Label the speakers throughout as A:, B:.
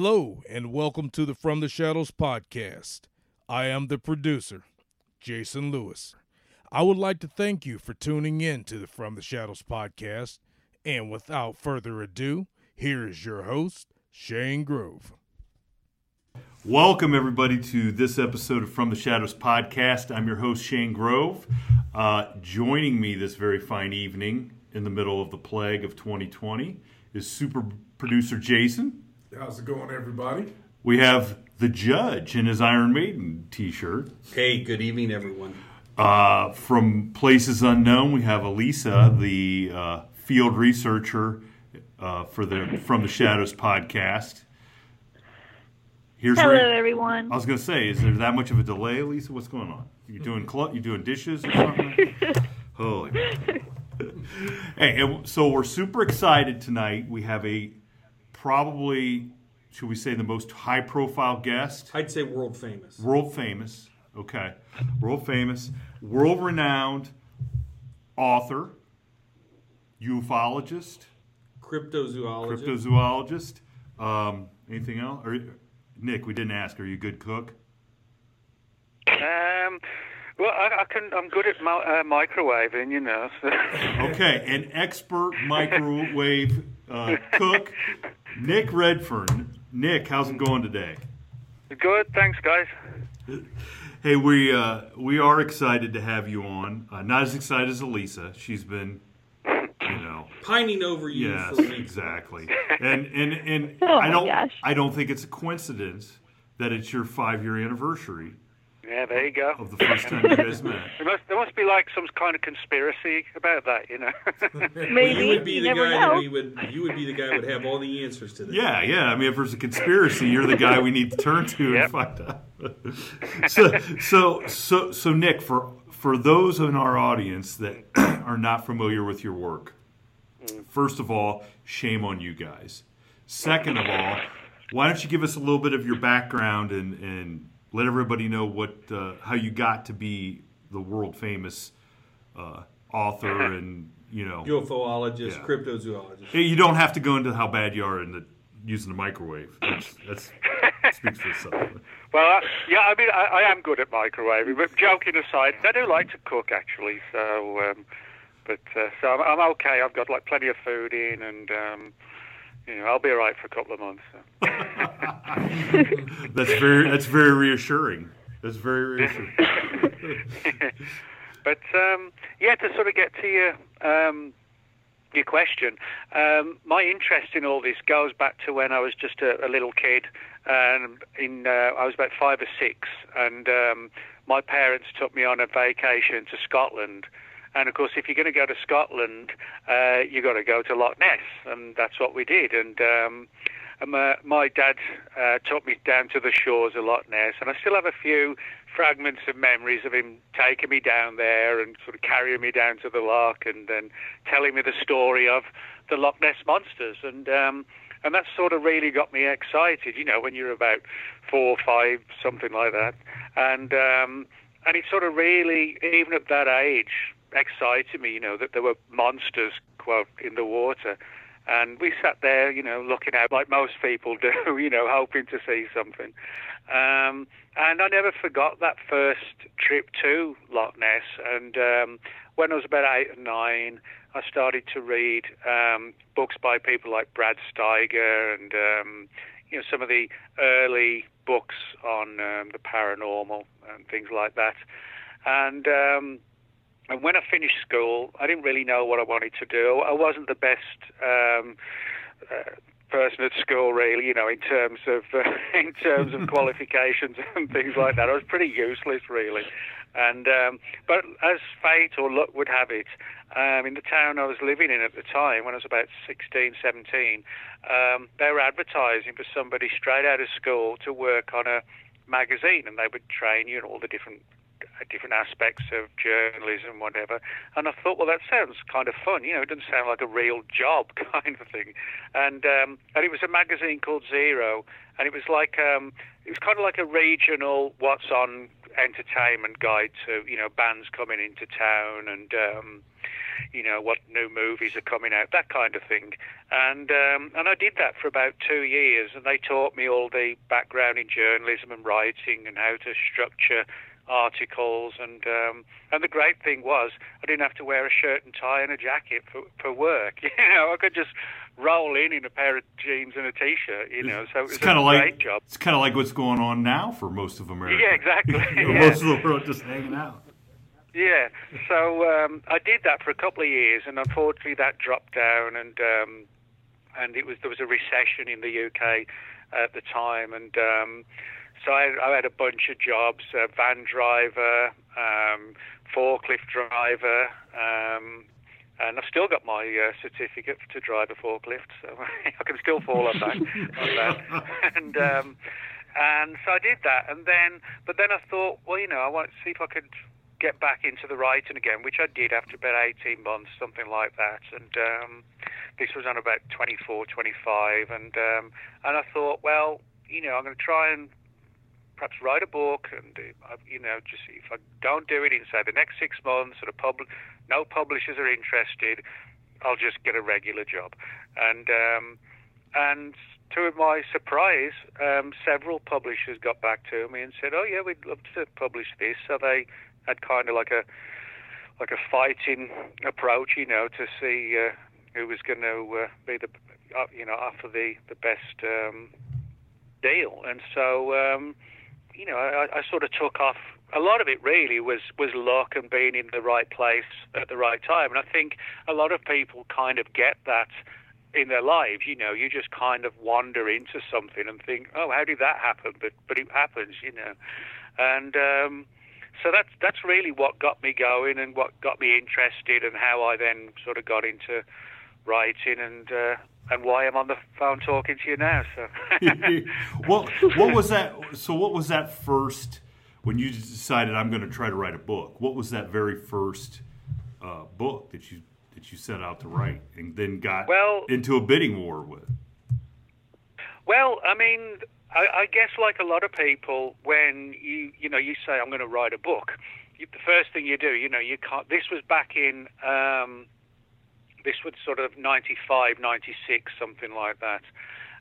A: Hello, and welcome to the From the Shadows podcast. I am the producer, Jason Lewis. I would like to thank you for tuning in to the From the Shadows podcast. And without further ado, here is your host, Shane Grove.
B: Welcome, everybody, to this episode of From the Shadows podcast. I'm your host, Shane Grove. Uh, joining me this very fine evening in the middle of the plague of 2020 is super producer Jason.
A: How's it going, everybody?
B: We have the judge in his Iron Maiden t shirt.
C: Hey, good evening, everyone.
B: Uh, from Places Unknown, we have Elisa, the uh, field researcher uh, for the From the Shadows podcast.
D: Here's Hello, Ray. everyone.
B: I was going to say, is there that much of a delay, Elisa? What's going on? You doing cl- you doing dishes or something? Holy. hey, so we're super excited tonight. We have a probably, should we say, the most high profile guest?
C: I'd say world famous.
B: World famous. Okay. World famous, world renowned author, ufologist,
C: cryptozoologist.
B: Cryptozoologist. Um, anything else? Or, Nick, we didn't ask. Are you a good cook?
E: Um, well, I, I can. I'm good at uh, microwaving, you know. So.
B: okay, an expert microwave uh, cook, Nick Redfern. Nick, how's it going today?
E: Good, thanks, guys.
B: Hey, we uh, we are excited to have you on. Uh, not as excited as Elisa. She's been, you know,
C: pining over you.
B: Yes, exactly. And and and oh I don't gosh. I don't think it's a coincidence that it's your five year anniversary
E: yeah, there you go.
B: Of the first time you guys met.
E: There must, there must be like some kind of conspiracy about that, you know.
D: Maybe
C: you would be
D: you
C: the
D: guy
C: know. that would. You would be the guy who would have all the answers to this.
B: Yeah, yeah. I mean, if there's a conspiracy, you're the guy we need to turn to yep. and find out. so, so, so, so, Nick, for for those in our audience that are not familiar with your work, mm. first of all, shame on you guys. Second of all, why don't you give us a little bit of your background and and let everybody know what uh, how you got to be the world famous uh, author and you know
C: ufologist, yeah. cryptozoologist.
B: You don't have to go into how bad you are in the using the microwave. That's, that's speaks for itself.
E: Well, yeah, I mean, I, I, am good at microwaving, but joking aside, I do like to cook actually. So, um, but uh, so I'm, I'm, okay. I've got like plenty of food in, and um, you know, I'll be all right for a couple of months. So.
B: that's very that's very reassuring. That's very reassuring.
E: but um, yeah, to sort of get to your um, your question, um, my interest in all this goes back to when I was just a, a little kid, and in uh, I was about five or six, and um, my parents took me on a vacation to Scotland and of course, if you're going to go to Scotland, uh, you've got to go to Loch Ness, and that's what we did. And, um, and my, my dad uh, took me down to the shores of Loch Ness, and I still have a few fragments of memories of him taking me down there and sort of carrying me down to the loch, and then telling me the story of the Loch Ness monsters. And um, and that sort of really got me excited. You know, when you're about four, five, something like that, and um, and it sort of really, even at that age, excited me, you know, that there were monsters, quote, in the water. And we sat there, you know, looking out like most people do, you know, hoping to see something. Um, and I never forgot that first trip to Loch Ness. And um, when I was about eight or nine, I started to read um, books by people like Brad Steiger and, um, you know, some of the early books on um, the paranormal and things like that. And um, and when I finished school, I didn't really know what I wanted to do. I wasn't the best um, uh, person at school, really. You know, in terms of uh, in terms of qualifications and things like that, I was pretty useless, really. And um, but as fate or luck would have it, um, in the town I was living in at the time, when I was about 16, 17, um, they were advertising for somebody straight out of school to work on a magazine, and they would train you in all the different different aspects of journalism, whatever. And I thought, well, that sounds kind of fun. You know, it doesn't sound like a real job kind of thing. And um, and it was a magazine called Zero, and it was like um, it was kind of like a regional what's on entertainment guide to you know bands coming into town and um, you know what new movies are coming out, that kind of thing. And um, and I did that for about two years, and they taught me all the background in journalism and writing and how to structure articles and um, and the great thing was I didn't have to wear a shirt and tie and a jacket for for work. You know, I could just roll in in a pair of jeans and a t-shirt. You know, so it
B: it's kind
E: of
B: like
E: job.
B: it's kind of like what's going on now for most of America.
E: Yeah, exactly.
B: you know,
E: yeah.
B: Most of the world just hanging out.
E: Yeah, so um, I did that for a couple of years, and unfortunately that dropped down, and um, and it was there was a recession in the UK at the time, and um, so I, I had a bunch of jobs: uh, van driver, um, forklift driver, um, and I've still got my uh, certificate to drive a forklift, so I can still fall on that. on that. and um, and so I did that, and then but then I thought, well, you know, I want to see if I could get back into the writing again, which I did after about 18 months, something like that. And um, this was on about 24, 25, and um, and I thought, well, you know, I'm going to try and perhaps write a book, and uh, you know, just if I don't do it in say the next six months, or the pub, no publishers are interested, I'll just get a regular job, and um, and to my surprise, um, several publishers got back to me and said, "Oh yeah, we'd love to publish this." So they had kind of like a like a fighting approach, you know, to see uh, who was going to uh, be the uh, you know offer the the best um, deal. And so um, you know, I, I sort of took off. A lot of it really was was luck and being in the right place at the right time. And I think a lot of people kind of get that in their lives. You know, you just kind of wander into something and think, oh, how did that happen? But but it happens, you know. And um, so that's that's really what got me going and what got me interested and how I then sort of got into writing and uh, and why I'm on the phone talking to you now. So,
B: well, what was that? So, what was that first when you decided I'm going to try to write a book? What was that very first uh, book that you that you set out to write and then got
E: well,
B: into a bidding war with?
E: Well, I mean, I, I guess like a lot of people, when you you know you say I'm going to write a book, you, the first thing you do, you know, you can't. This was back in. Um, this was sort of 95, 96, something like that.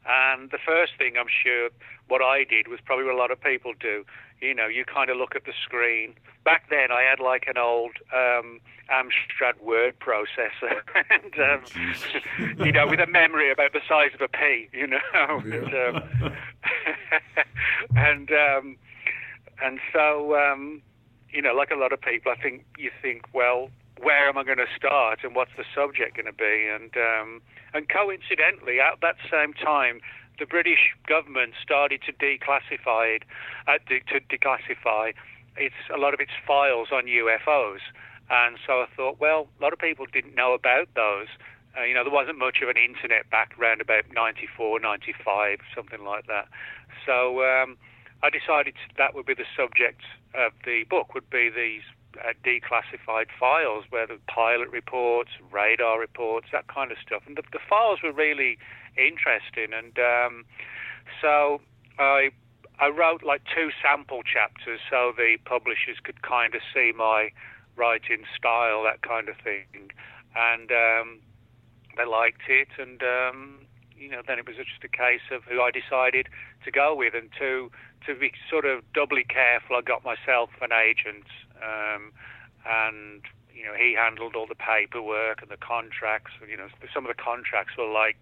E: And the first thing I'm sure what I did was probably what a lot of people do. You know, you kind of look at the screen. Back then, I had like an old um, Amstrad word processor, and um, you know, with a memory about the size of a pea. You know, yeah. and um, and, um, and so um, you know, like a lot of people, I think you think, well, where am I going to start and what's the subject going to be? And um, and coincidentally, at that same time, the British government started to declassify uh, de- to declassify its a lot of its files on UFOs. And so I thought, well, a lot of people didn't know about those. Uh, you know, there wasn't much of an internet back around about 94, 95, something like that. So um, I decided that would be the subject of the book, would be these uh, declassified files where the pilot reports, radar reports, that kind of stuff. And the, the files were really interesting. And um, so I I wrote like two sample chapters so the publishers could kind of see my writing style, that kind of thing. And um, they liked it. And um, you know, then it was just a case of who I decided to go with, and to to be sort of doubly careful, I got myself an agent um, and you know he handled all the paperwork and the contracts. You know, some of the contracts were like,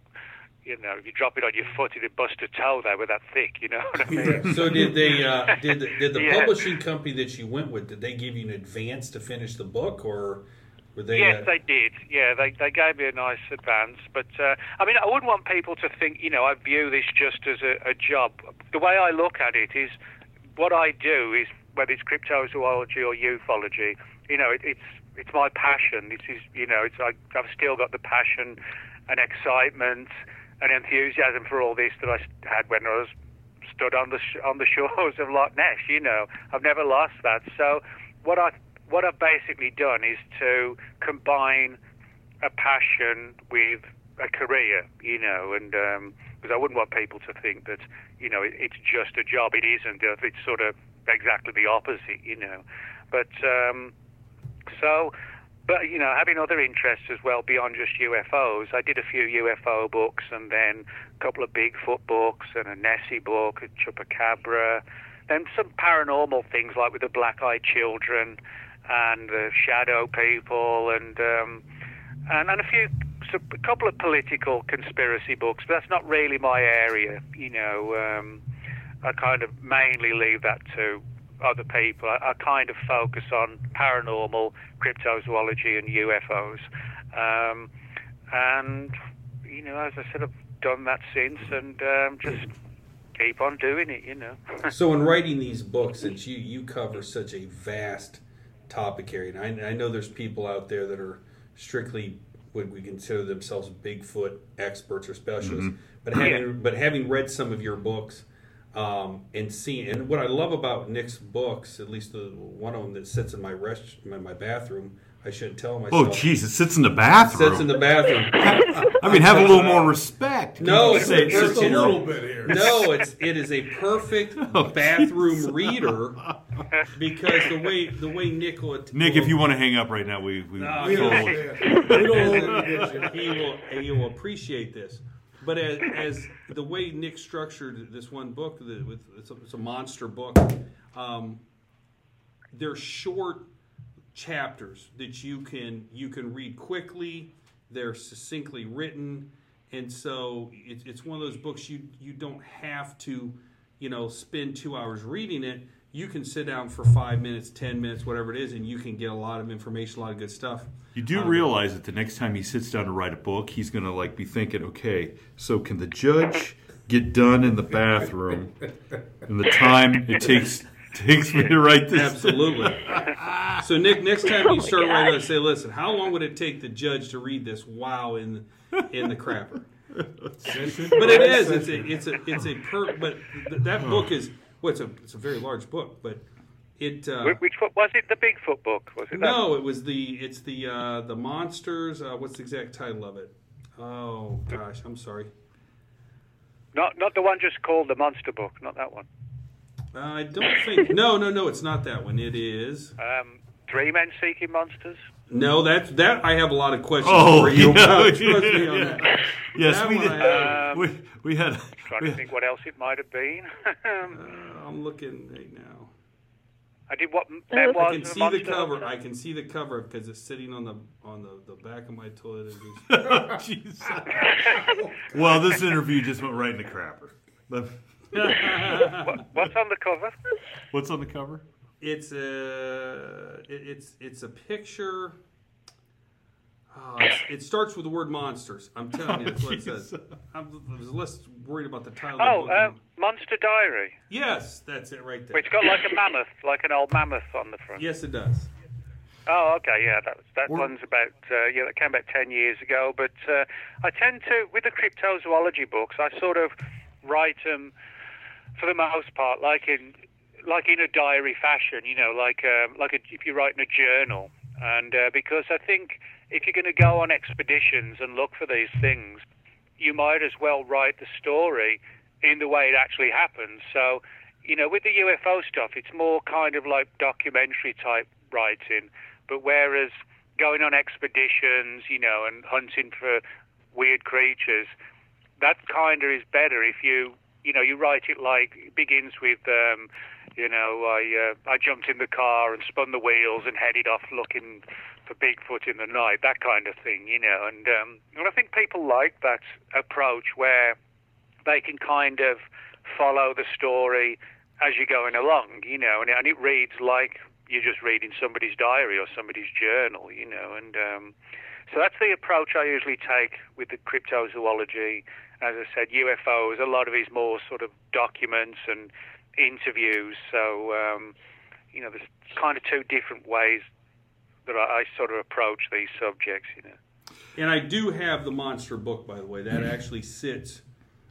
E: you know, if you drop it on your foot, it'd bust a toe. They were that thick. You know what I mean?
C: so did they? Uh, did did the yeah. publishing company that you went with? Did they give you an advance to finish the book, or Were they?
E: yes,
C: uh,
E: they did. Yeah, they they gave me a nice advance. But uh, I mean, I wouldn't want people to think, you know, I view this just as a, a job. The way I look at it is, what I do is whether it's cryptozoology or ufology, you know, it, it's it's my passion. It is, you know, it's I, I've still got the passion and excitement and enthusiasm for all this that I had when I was stood on the sh- on the shores of Loch Ness. You know, I've never lost that. So what I what I've basically done is to combine a passion with a career, you know, and um, because I wouldn't want people to think that, you know, it, it's just a job. It isn't. It's sort of exactly the opposite, you know. But um, so, but you know, having other interests as well beyond just UFOs. I did a few UFO books, and then a couple of Bigfoot books, and a Nessie book, a Chupacabra, then some paranormal things like with the Black-eyed Children and the Shadow People, and um, and, and a few so a couple of political conspiracy books, but that's not really my area. You know, um, I kind of mainly leave that to other people. I, I kind of focus on paranormal, cryptozoology, and UFOs. Um, and you know, as I said, I've done that since, and um, just keep on doing it. You know.
C: so in writing these books, since you you cover such a vast topic area, and I, I know there's people out there that are strictly would we consider themselves Bigfoot experts or specialists.
B: Mm-hmm.
C: But having but having read some of your books um, and seeing and what I love about Nick's books, at least the one of them that sits in my rest in my bathroom, I shouldn't tell myself.
B: Oh, jeez, it sits in the bathroom.
C: It Sits in the bathroom.
B: I mean, have a little more respect.
C: No, it's
B: say
C: a
B: it sits
A: Just a little bit here.
C: No, it's it is a perfect
B: Oh,
C: bathroom reader because the way the way Nick will
B: Nick, if you want to hang up right now, we we.
C: No,
A: We
B: we'll-
A: don't understand. We don't
C: he will he will appreciate this. But as, as the way Nick structured this one book, the, with it's a, it's a monster book. Um, they're short chapters that you can you can read quickly. They're succinctly written, and so it, it's one of those books you you don't have to, you know, spend two hours reading it. You can sit down for five minutes, ten minutes, whatever it is, and you can get a lot of information, a lot of good stuff.
B: You do realize that the next time he sits down to write a book, he's going to like be thinking, okay, so can the judge get done in the bathroom in the time it takes takes me to write this?
C: Absolutely. So Nick, next time you oh
D: my
C: start writing,
D: God.
C: let's say, listen, how long would it take the judge to read this Wow, in in the crapper? But it is. It's a it's a it's a per. But th- that book is well, it's a it's a very large book, but it. Uh,
E: Which, which book was it? The Bigfoot book was it? that?
C: no, it was the it's the uh, the monsters. Uh, what's the exact title of it? Oh gosh, I'm sorry.
E: Not not the one just called the Monster Book. Not that one.
C: Uh, I don't think. No, no, no. It's not that one. It is.
E: Um, Three Men Seeking Monsters.
C: No, that that I have a lot of questions
B: Oh,
C: for you
B: yeah,
C: about.
B: yeah,
C: me on
B: yeah.
C: that.
B: Yes,
C: That
B: we
C: one
B: did.
C: I
E: Um,
B: we, we had.
E: Trying
B: we-
E: to think what else it might have been.
C: Uh, I'm looking right now.
E: I did what
D: I
E: memoirs
C: I can see the cover. I can see the cover because it's sitting on the on the, the back of my toilet.
B: Oh, Jeez. Oh, well, this interview just went right in the crapper.
E: What's on the cover?
B: What's on the cover?
C: it's a it, it's it's a picture. Oh, it starts with the word monsters. I'm telling you, that's what it says. I'm, I was less worried about the title. of the
E: Oh,
C: book.
E: um, Monster Diary.
C: yes, that's it right there.
E: It's got like a mammoth, like an old mammoth on the front.
C: Yes, it does.
E: Oh, okay, yeah, that that
C: We're-
E: one's about uh, yeah, that came about ten years ago. But uh, I tend to, with the cryptozoology books, I sort of write them for the most part, like in like in a diary fashion, you know, like um, like a, if you're writing a journal. And uh, because I think if you're going to go on expeditions and look for these things, you might as well write the story in the way it actually happens. So, you know, with the UFO stuff, it's more kind of like documentary type writing. But whereas going on expeditions, you know, and hunting for weird creatures, that kind of is better if you, you know, you write it like it begins with, um, you know, I uh, I jumped in the car and spun the wheels and headed off looking for Bigfoot in the night, that kind of thing, you know. And um, and I think people like that approach where they can kind of follow the story as you're going along, you know, and, and it reads like you're just reading somebody's diary or somebody's journal, you know. And um, so that's the approach I usually take with the cryptozoology. As I said, UFOs. A lot of it is more sort of documents and interviews. So um, you know, there's kind of two different ways that I, I sort of approach these subjects. You know.
C: And I do have the monster book, by the way. That actually sits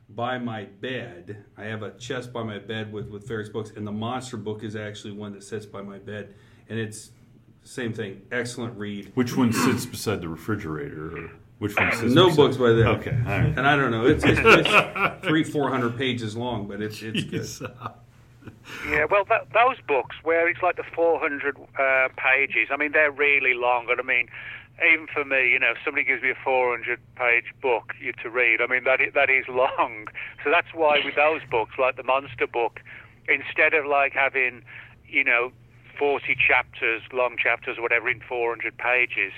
C: by my bed. I have a chest by my bed with, with various books, and the monster book is actually one that sits by my bed. And it's same thing, excellent read.
B: Which one sits beside the refrigerator? Or which one sits
C: No
B: beside-
C: books by there.
B: Okay, all right.
C: And I don't know, it's, it's, it's three, four hundred pages long, but it's it's good.
E: Yeah, well, that, those books where it's like the 400 uh, pages, I mean, they're really long. And I mean, even for me, you know, if somebody gives me a 400 page book to read, I mean, that that is long. So that's why with those books, like the Monster book, instead of like having, you know, 40 chapters, long chapters, or whatever, in 400 pages,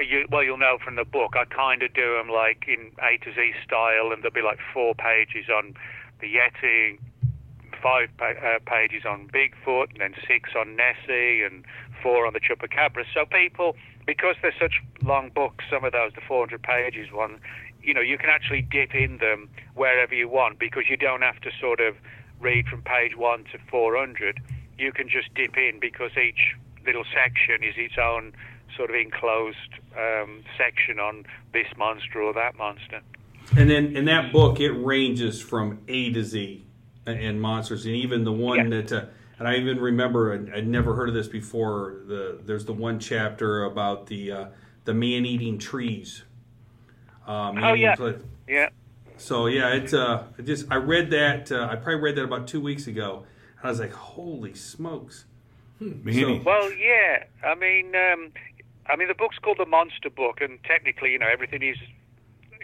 E: you, well, you'll know from the book, I kind of do them like in A to Z style, and there'll be like four pages on the Yeti, five pa- uh, pages on Bigfoot, and then six on Nessie, and four on the Chupacabra. So people, because they're such long books, some of those, the 400 pages one, you know, you can actually dip in them wherever you want because you don't have to sort of read from page one to 400. You can just dip in because each little section is its own sort of enclosed um, section on this monster or that monster.
C: And then in that book, it ranges from A to Z in monsters, and even the one
E: Yeah.
C: that, uh, and I even remember I'd, I'd never heard of this before. The there's the one chapter about the uh, the man eating trees. Uh,
E: Oh, yeah.
C: man-eating
E: Yeah.
C: So yeah, it's uh, it just I read that uh, I probably read that about two weeks ago, and I was like, holy smokes!
B: Manny.
E: Well, yeah. I mean, um, I mean, the book's called the Monster Book, and technically, you know, everything is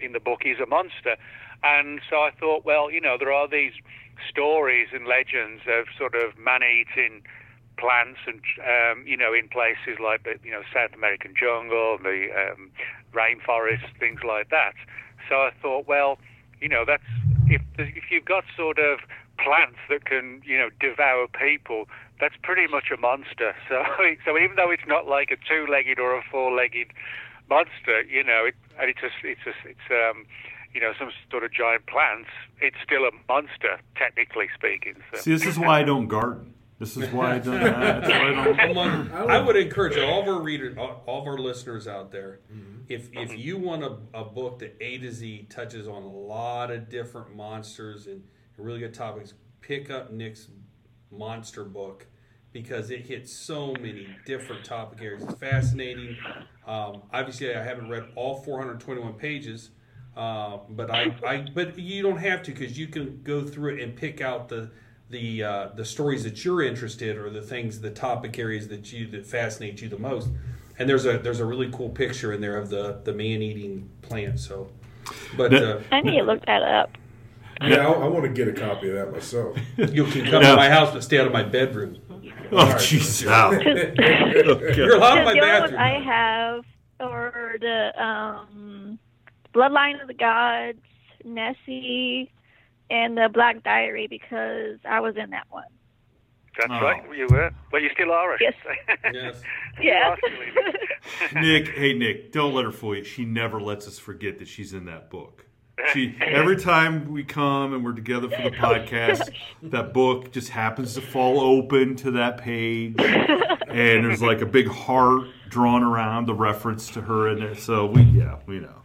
E: in the book is a monster. And so I thought, well, you know, there are these stories and legends of sort of man-eating plants, and um, you know, in places like the you know South American jungle, the um, rainforest, things like that. So I thought, well, you know, that's if if you've got sort of plants that can you know devour people, that's pretty much a monster. So so even though it's not like a two-legged or a four-legged monster, you know, it, and it's a, it's a, it's um, you know, some sort of giant plants, it's still a monster, technically speaking. So.
B: See, this is why I don't garden. This is why I don't. Why I don't
C: Among, I would encourage all of our readers, all all of our listeners out there, if if you want a, a book that A to Z touches on a lot of different monsters and really good topics, pick up Nick's monster book because it hits so many different topic areas. It's fascinating. Um, obviously, I haven't read all 421 pages. Uh, but I, I, but you don't have to because you can go through it and pick out the the uh, the stories that you're interested or the things, the topic areas that you that fascinate you the most. And there's a there's a really cool picture in there of the the man eating plant. So, but uh,
D: I need to look that up.
F: Yeah, I, I want to get a copy of that myself.
C: you can come
B: No.
C: to my house but stay out of my bedroom.
B: Oh, Jesus. Al.
C: You're allowed in my
D: the only ones
C: bathroom.
D: I have are the um, Bloodline of the Gods, Nessie, and the Black Diary because I was in that one.
E: That's
B: Oh.
E: right, you were. Well, you still are. I should
D: Yes.
C: Yes.
D: Yeah.
E: are still in it.
B: Nick, hey Nick, don't let her fool you. She never lets us forget that she's in that book. She every time we come and we're together for the oh, podcast, that book just happens to fall open to that page, and there's like a big heart drawn around the reference to her in there. So we, yeah, we know,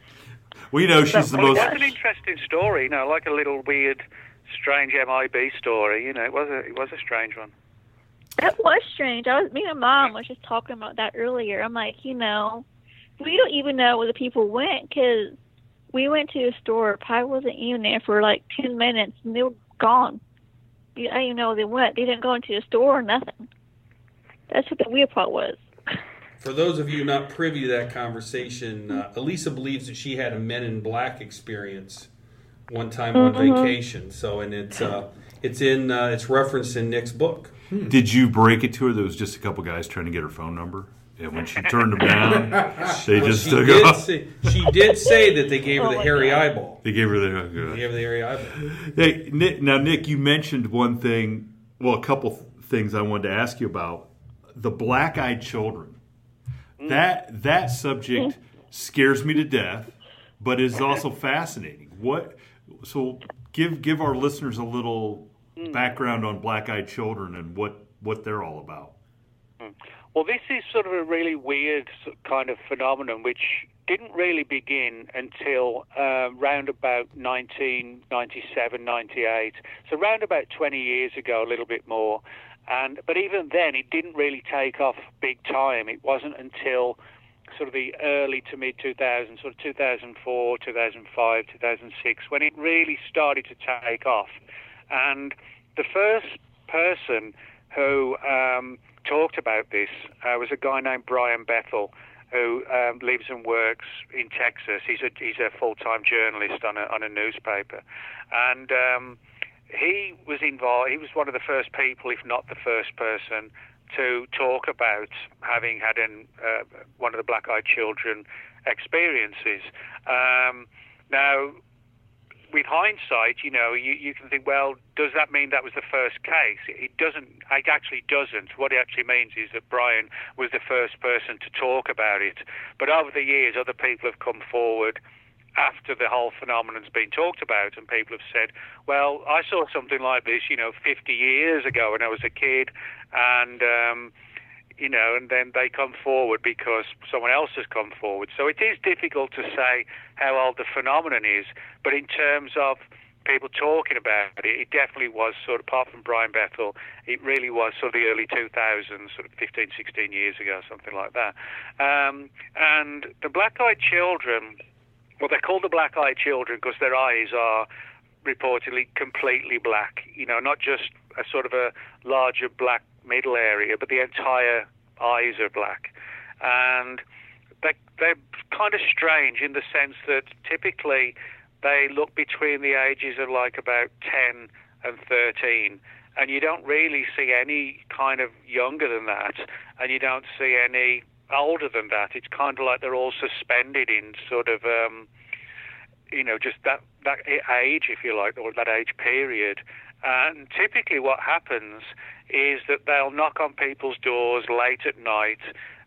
B: we know she's the
E: well,
B: most.
E: it was an interesting story, you know, like a little weird, strange MIB story. You know, it was a it was a strange one.
D: That was strange. I was me and mom was just talking about that earlier. I'm like, you know, we don't even know where the people went because we went to a store. Probably wasn't even there for like ten minutes, and they were gone. You- I didn't even know where they went. They didn't go into the store or nothing. That's what the weird part was.
C: For those of you not privy to that conversation, uh, Elisa believes that she had a Men in Black experience one time on vacation. So, and it's uh, it's in uh, it's referenced in Nick's book.
B: Did you break it to her? There was just a couple guys trying to get her phone number, and when she turned them down, they just
C: She
B: took
C: did,
B: off.
C: say, she did say that they gave her
D: Oh
C: the
D: my
C: hairy
D: God.
C: eyeball.
B: They gave her
C: They
B: the.
C: gave her the hairy eyeball.
B: Hey, Nick, now Nick, you mentioned one thing. Well, a couple th- things I wanted to ask you about. the black-eyed children. Mm. That that subject scares me to death, but is also fascinating. What? So give give our listeners a little mm. background on black-eyed children and what what they're all about. Mm.
E: Well, this is sort of a really weird kind of phenomenon which didn't really begin until uh, round about 1997, 98. So round about 20 years ago, a little bit more. And but even then, it didn't really take off big time. It wasn't until sort of the early to mid 2000s, sort of 2004, 2005, 2006, when it really started to take off. And the first person who um, talked about this uh, was a guy named Brian Bethel, who um, lives and works in Texas. He's a he's a full time journalist on a on a newspaper, and um, he was involved. He was one of the first people, if not the first person, to talk about having had an, uh, one of the black-eyed children experiences. Um, now, with hindsight, you know, you, you can think, well, does that mean that was the first case? It doesn't. It actually doesn't. What it actually means is that Brian was the first person to talk about it. But over the years, other people have come forward after the whole phenomenon's been talked about, and people have said, well, I saw something like this, you know, 50 years ago when I was a kid, and. Um, you know, and then they come forward because someone else has come forward. So it is difficult to say how old the phenomenon is, but in terms of people talking about it, it definitely was sort of, apart from Brian Bethel, it really was sort of the early 2000s, sort of 15, 16 years ago, something like that. Um, and the black-eyed children, well, they're called the black-eyed children because their eyes are reportedly completely black. You know, not just a sort of a larger black middle area, but the entire eyes are black. And they, they're kind of strange in the sense that typically they look between the ages of like about 10 and 13. And you don't really see any kind of younger than that, and you don't see any older than that. It's kind of like they're all suspended in sort of, um, you know, just that, that age, if you like, or that age period. And typically, what happens is that they'll knock on people's doors late at night.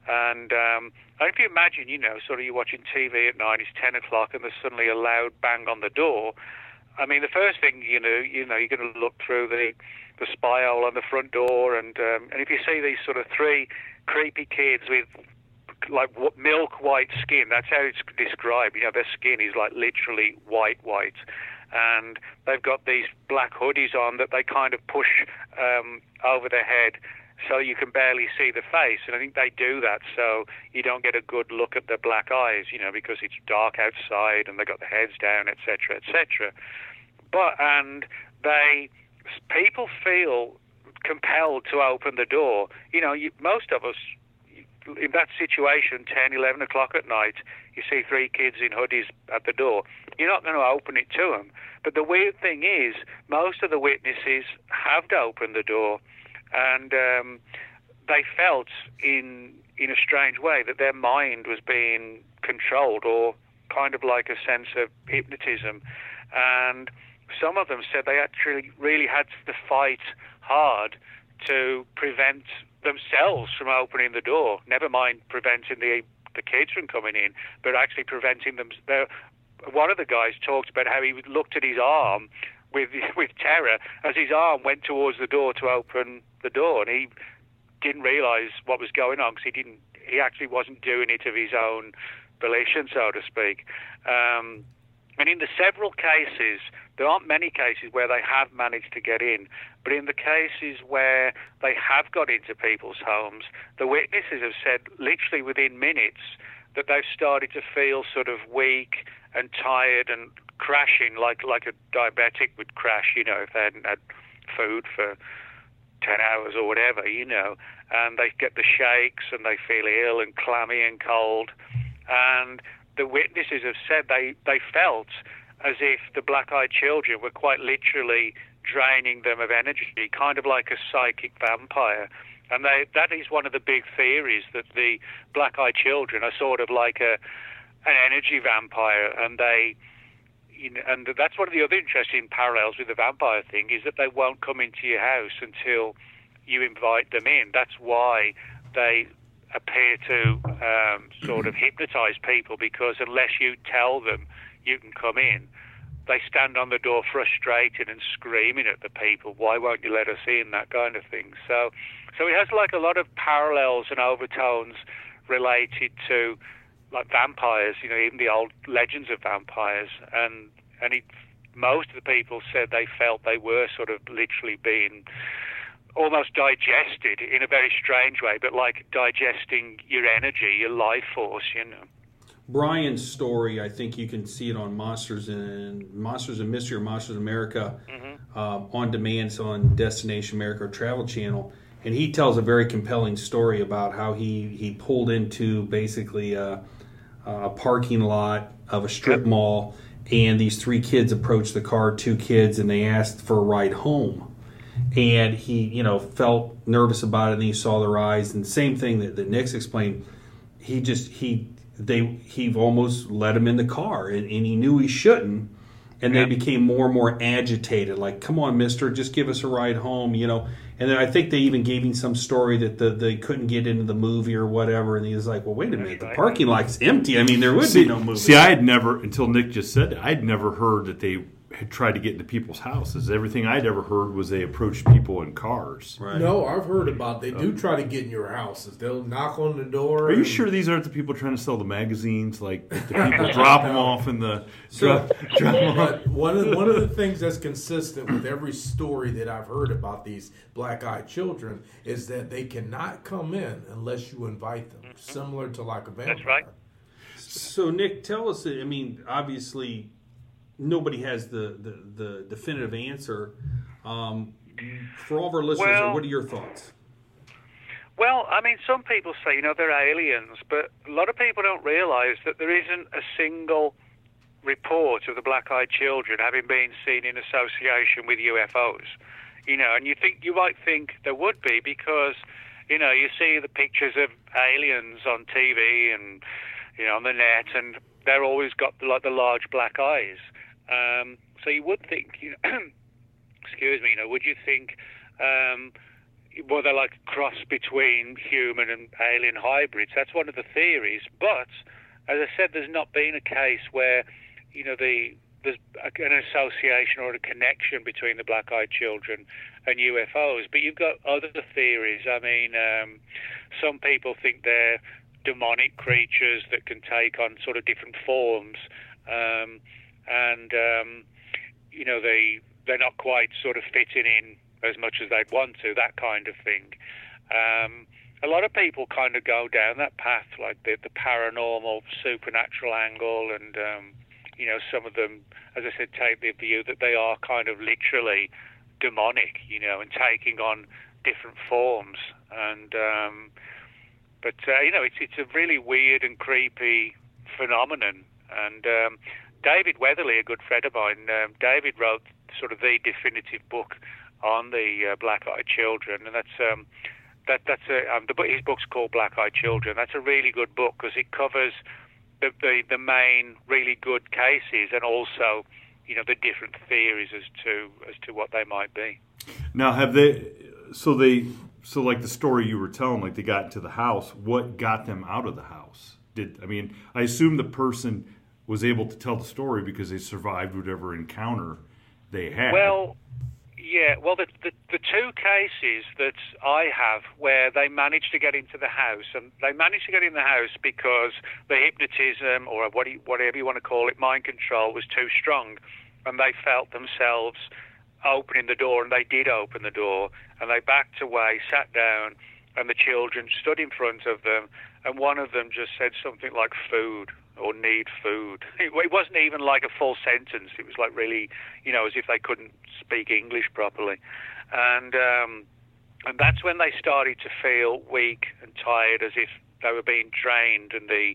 E: And um, if you imagine, you know, sort of you're watching TV at night, it's 10 o'clock, and there's suddenly a loud bang on the door. I mean, the first thing you know, you know, you're going to look through the the spy hole on the front door, and um, and if you see these sort of three creepy kids with like milk white skin, that's how it's described. You know, their skin is like literally white, white and they've got these black hoodies on that they kind of push um, over their head so you can barely see the face. And I think they do that so you don't get a good look at their black eyes, you know, because it's dark outside and they've got their heads down, etc., etc. But and they people feel compelled to open the door. You know, you, most of us in that situation, 10, 11 o'clock at night, you see three kids in hoodies at the door. You're not going to open it to them. But the weird thing is, most of the witnesses have opened the door, and um, they felt in in a strange way that their mind was being controlled, or kind of like a sense of hypnotism. And some of them said they actually really had to fight hard to prevent themselves from opening the door. Never mind preventing the the kids from coming in, but actually preventing them. One of the guys talked about how he looked at his arm with with terror as his arm went towards the door to open the door, and he didn't realise what was going on because he didn't. He actually wasn't doing it of his own volition, so to speak. Um, and in the several cases, there aren't many cases where they have managed to get in, but in the cases where they have got into people's homes, the witnesses have said literally within minutes that they've started to feel sort of weak and tired and crashing like like a diabetic would crash, you know, if they hadn't had food for 10 hours or whatever, you know, and they get the shakes and they feel ill and clammy and cold. And the witnesses have said they, they felt as if the black eyed children were quite literally draining them of energy, kind of like a psychic vampire. And they, that is one of the big theories that the black eyed children are sort of like a, an energy vampire, and they. You know, and that's one of the other interesting parallels with the vampire thing is that they won't come into your house until you invite them in. That's why they appear to um, sort of hypnotize people because unless you tell them you can come in, they stand on the door frustrated and screaming at the people. Why won't you let us in? That kind of thing. So, so it has like a lot of parallels and overtones related to like vampires. You know, even the old legends of vampires, and and it, most of the people said they felt they were sort of literally being almost digested in a very strange way, but like digesting your energy, your life force, you know.
C: Brian's story, I think you can see it on Monsters and Monsters and Mystery or Monsters America
E: Mm-hmm.
C: uh, on demand, so on Destination America or Travel Channel, and he tells a very compelling story about how he he pulled into basically a, a parking lot of a strip mall, and these three kids approached the car, two kids, and they asked for a ride home and he you know felt nervous about it and he saw their eyes. And same thing that, that nick's explained he just he they he almost let him in the car and, and he knew he shouldn't. And they became more and more agitated like come on mister just give us a ride home you know? And then i think they even gave him some story that the, they couldn't get into the movie or whatever. And he was like well wait a minute the parking lot's empty. I mean there would
B: See,
C: be no movie.
B: see, I had never until Nick just said it. I'd never heard that they had tried to get into people's houses. Everything I'd ever heard was they approached people in cars.
C: right.
F: No, I've heard about they do uh, try to get in your houses. They'll knock on the door.
B: Are you
F: and-
B: sure these aren't the people trying to sell the magazines? Like the people drop them off in the
C: So-
B: drop, drop 'em off.
F: One of one of the things that's consistent with every story that I've heard about these black-eyed children is that they cannot come in unless you invite them, mm-hmm. similar to like a vampire.
E: That's right.
C: So Nick, tell us. I mean, obviously, nobody has the the, the definitive answer. Um, for all of our listeners,
E: Well-
C: what are your thoughts?
E: Well, I mean, some people say, you know, they're aliens, but a lot of people don't realize that there isn't a single report of the black eyed children having been seen in association with UFOs. You know, and you think you might think there would be because, you know, you see the pictures of aliens on TV and, you know, on the net, and they're always got the, like the large black eyes. Um, so you would think, you know, excuse me, you know, would you think um, well, they're like a cross between human and alien hybrids. That's one of the theories. But as I said, there's not been a case where you know the there's an association or a connection between the black-eyed children and UFOs. But you've got other theories. I mean, um, some people think they're demonic creatures that can take on sort of different forms, um, and um, you know they they're not quite sort of fitting in as much as they'd want to, that kind of thing. Um, a lot of people kind of go down that path, like the, the paranormal, supernatural angle, and um, you know, some of them, as I said, take the view that they are kind of literally demonic, you know, and taking on different forms. And um, but uh, you know, it's it's a really weird and creepy phenomenon. And um, David Weatherly, a good friend of mine, um, David wrote sort of the definitive book on the uh, black-eyed children, and that's um, that that's a um, the, his book's called Black-eyed Children. That's a really good book because it covers the, the the main really good cases and also you know the different theories as to as to what they might be.
B: Now, have they? So they, so like the story you were telling, like they got into the house. What got them out of the house? Did I mean? I assume the person was able to tell the story because they survived whatever encounter they had.
E: Well, yeah. Well, the, the the two cases that I have where they managed to get into the house, and they managed to get in the house because the hypnotism or what you, whatever you want to call it, mind control, was too strong, and they felt themselves opening the door, and they did open the door, and they backed away, sat down, and the children stood in front of them, and one of them just said something like "food." Or need food. It wasn't even like a full sentence. It was like really, you know, as if they couldn't speak English properly, and um, and that's when they started to feel weak and tired, as if they were being drained, and the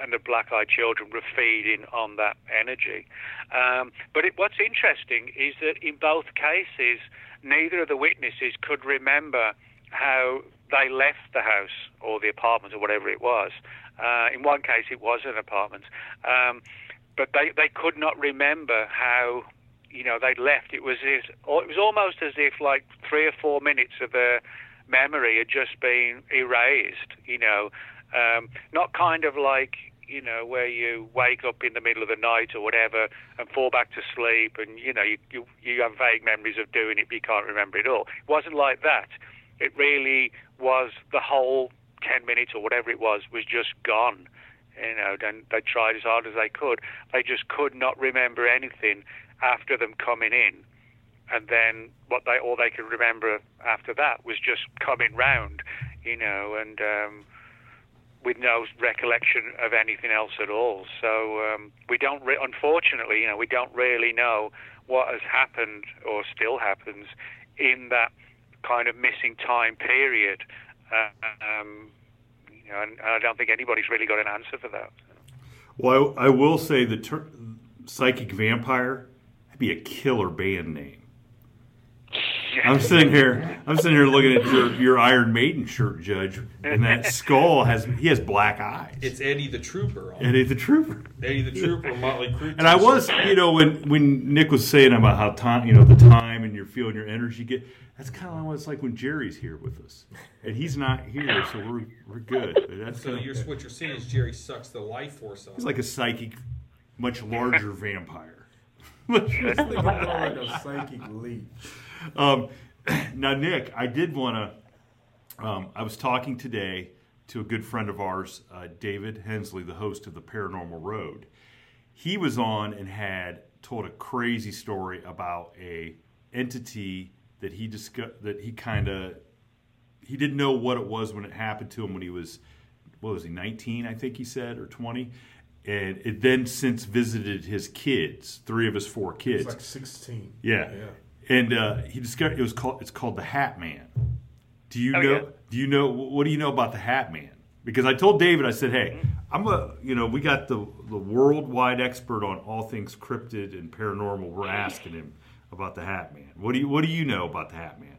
E: and the black-eyed children were feeding on that energy. Um, but it, what's interesting is that in both cases, neither of the witnesses could remember how they left the house or the apartment or whatever it was. Uh, in one case, it was an apartment, um, but they they could not remember how you know they'd left. It was as, or it was almost as if like three or four minutes of their memory had just been erased. You know, um, not kind of like you know where you wake up in the middle of the night or whatever and fall back to sleep, and you know you you, you have vague memories of doing it, but you can't remember it all. It wasn't like that. It really was the whole ten minutes or whatever it was was just gone. You know, and they tried as hard as they could. They just could not remember anything after them coming in and then what they all they could remember after that was just coming round, you know, and um, with no recollection of anything else at all. So um, we don't, re- unfortunately, you know, we don't really know what has happened or still happens in that kind of missing time period. Um, you know, and, and, I don't think anybody's really got an answer for that.
B: Well, I, I will say the ter- psychic vampire would be a killer band name. I'm sitting here. I'm sitting here looking at your, your Iron Maiden shirt, Judge, and that skull has he has black eyes.
C: It's Eddie the Trooper.
B: Eddie the Trooper.
C: Eddie the Trooper, Motley Crue.
B: And I was, you know, when when Nick was saying about how time, you know, the time and you're feeling your energy get. That's kind of what it's like when Jerry's here with us, and he's not here, so we're we're good. That's
C: so you're, what you're saying is Jerry sucks the life force out.
B: He's like a psychic, much larger vampire.
F: Let's think of like a psychic leech.
B: Um, now, Nick, I did want to. Um, I was talking today to a good friend of ours, uh, David Hensley, the host of the Paranormal Road. He was on and had told a crazy story about a entity that he discussed that he kind of he didn't know what it was when it happened to him when he was what was he 19 I think he said or 20 and it then since visited his kids three of his four kids
F: like 16
B: yeah, yeah and uh, he discovered it was called it's called the Hat Man. Do you
E: oh,
B: know?
E: Yeah.
B: Do you know what do you know about the Hat Man? Because I told David, I said, "Hey, I'm a you know we got the the worldwide expert on all things cryptid and paranormal. We're asking him about the Hat Man. What do you what do you know about the Hat Man?"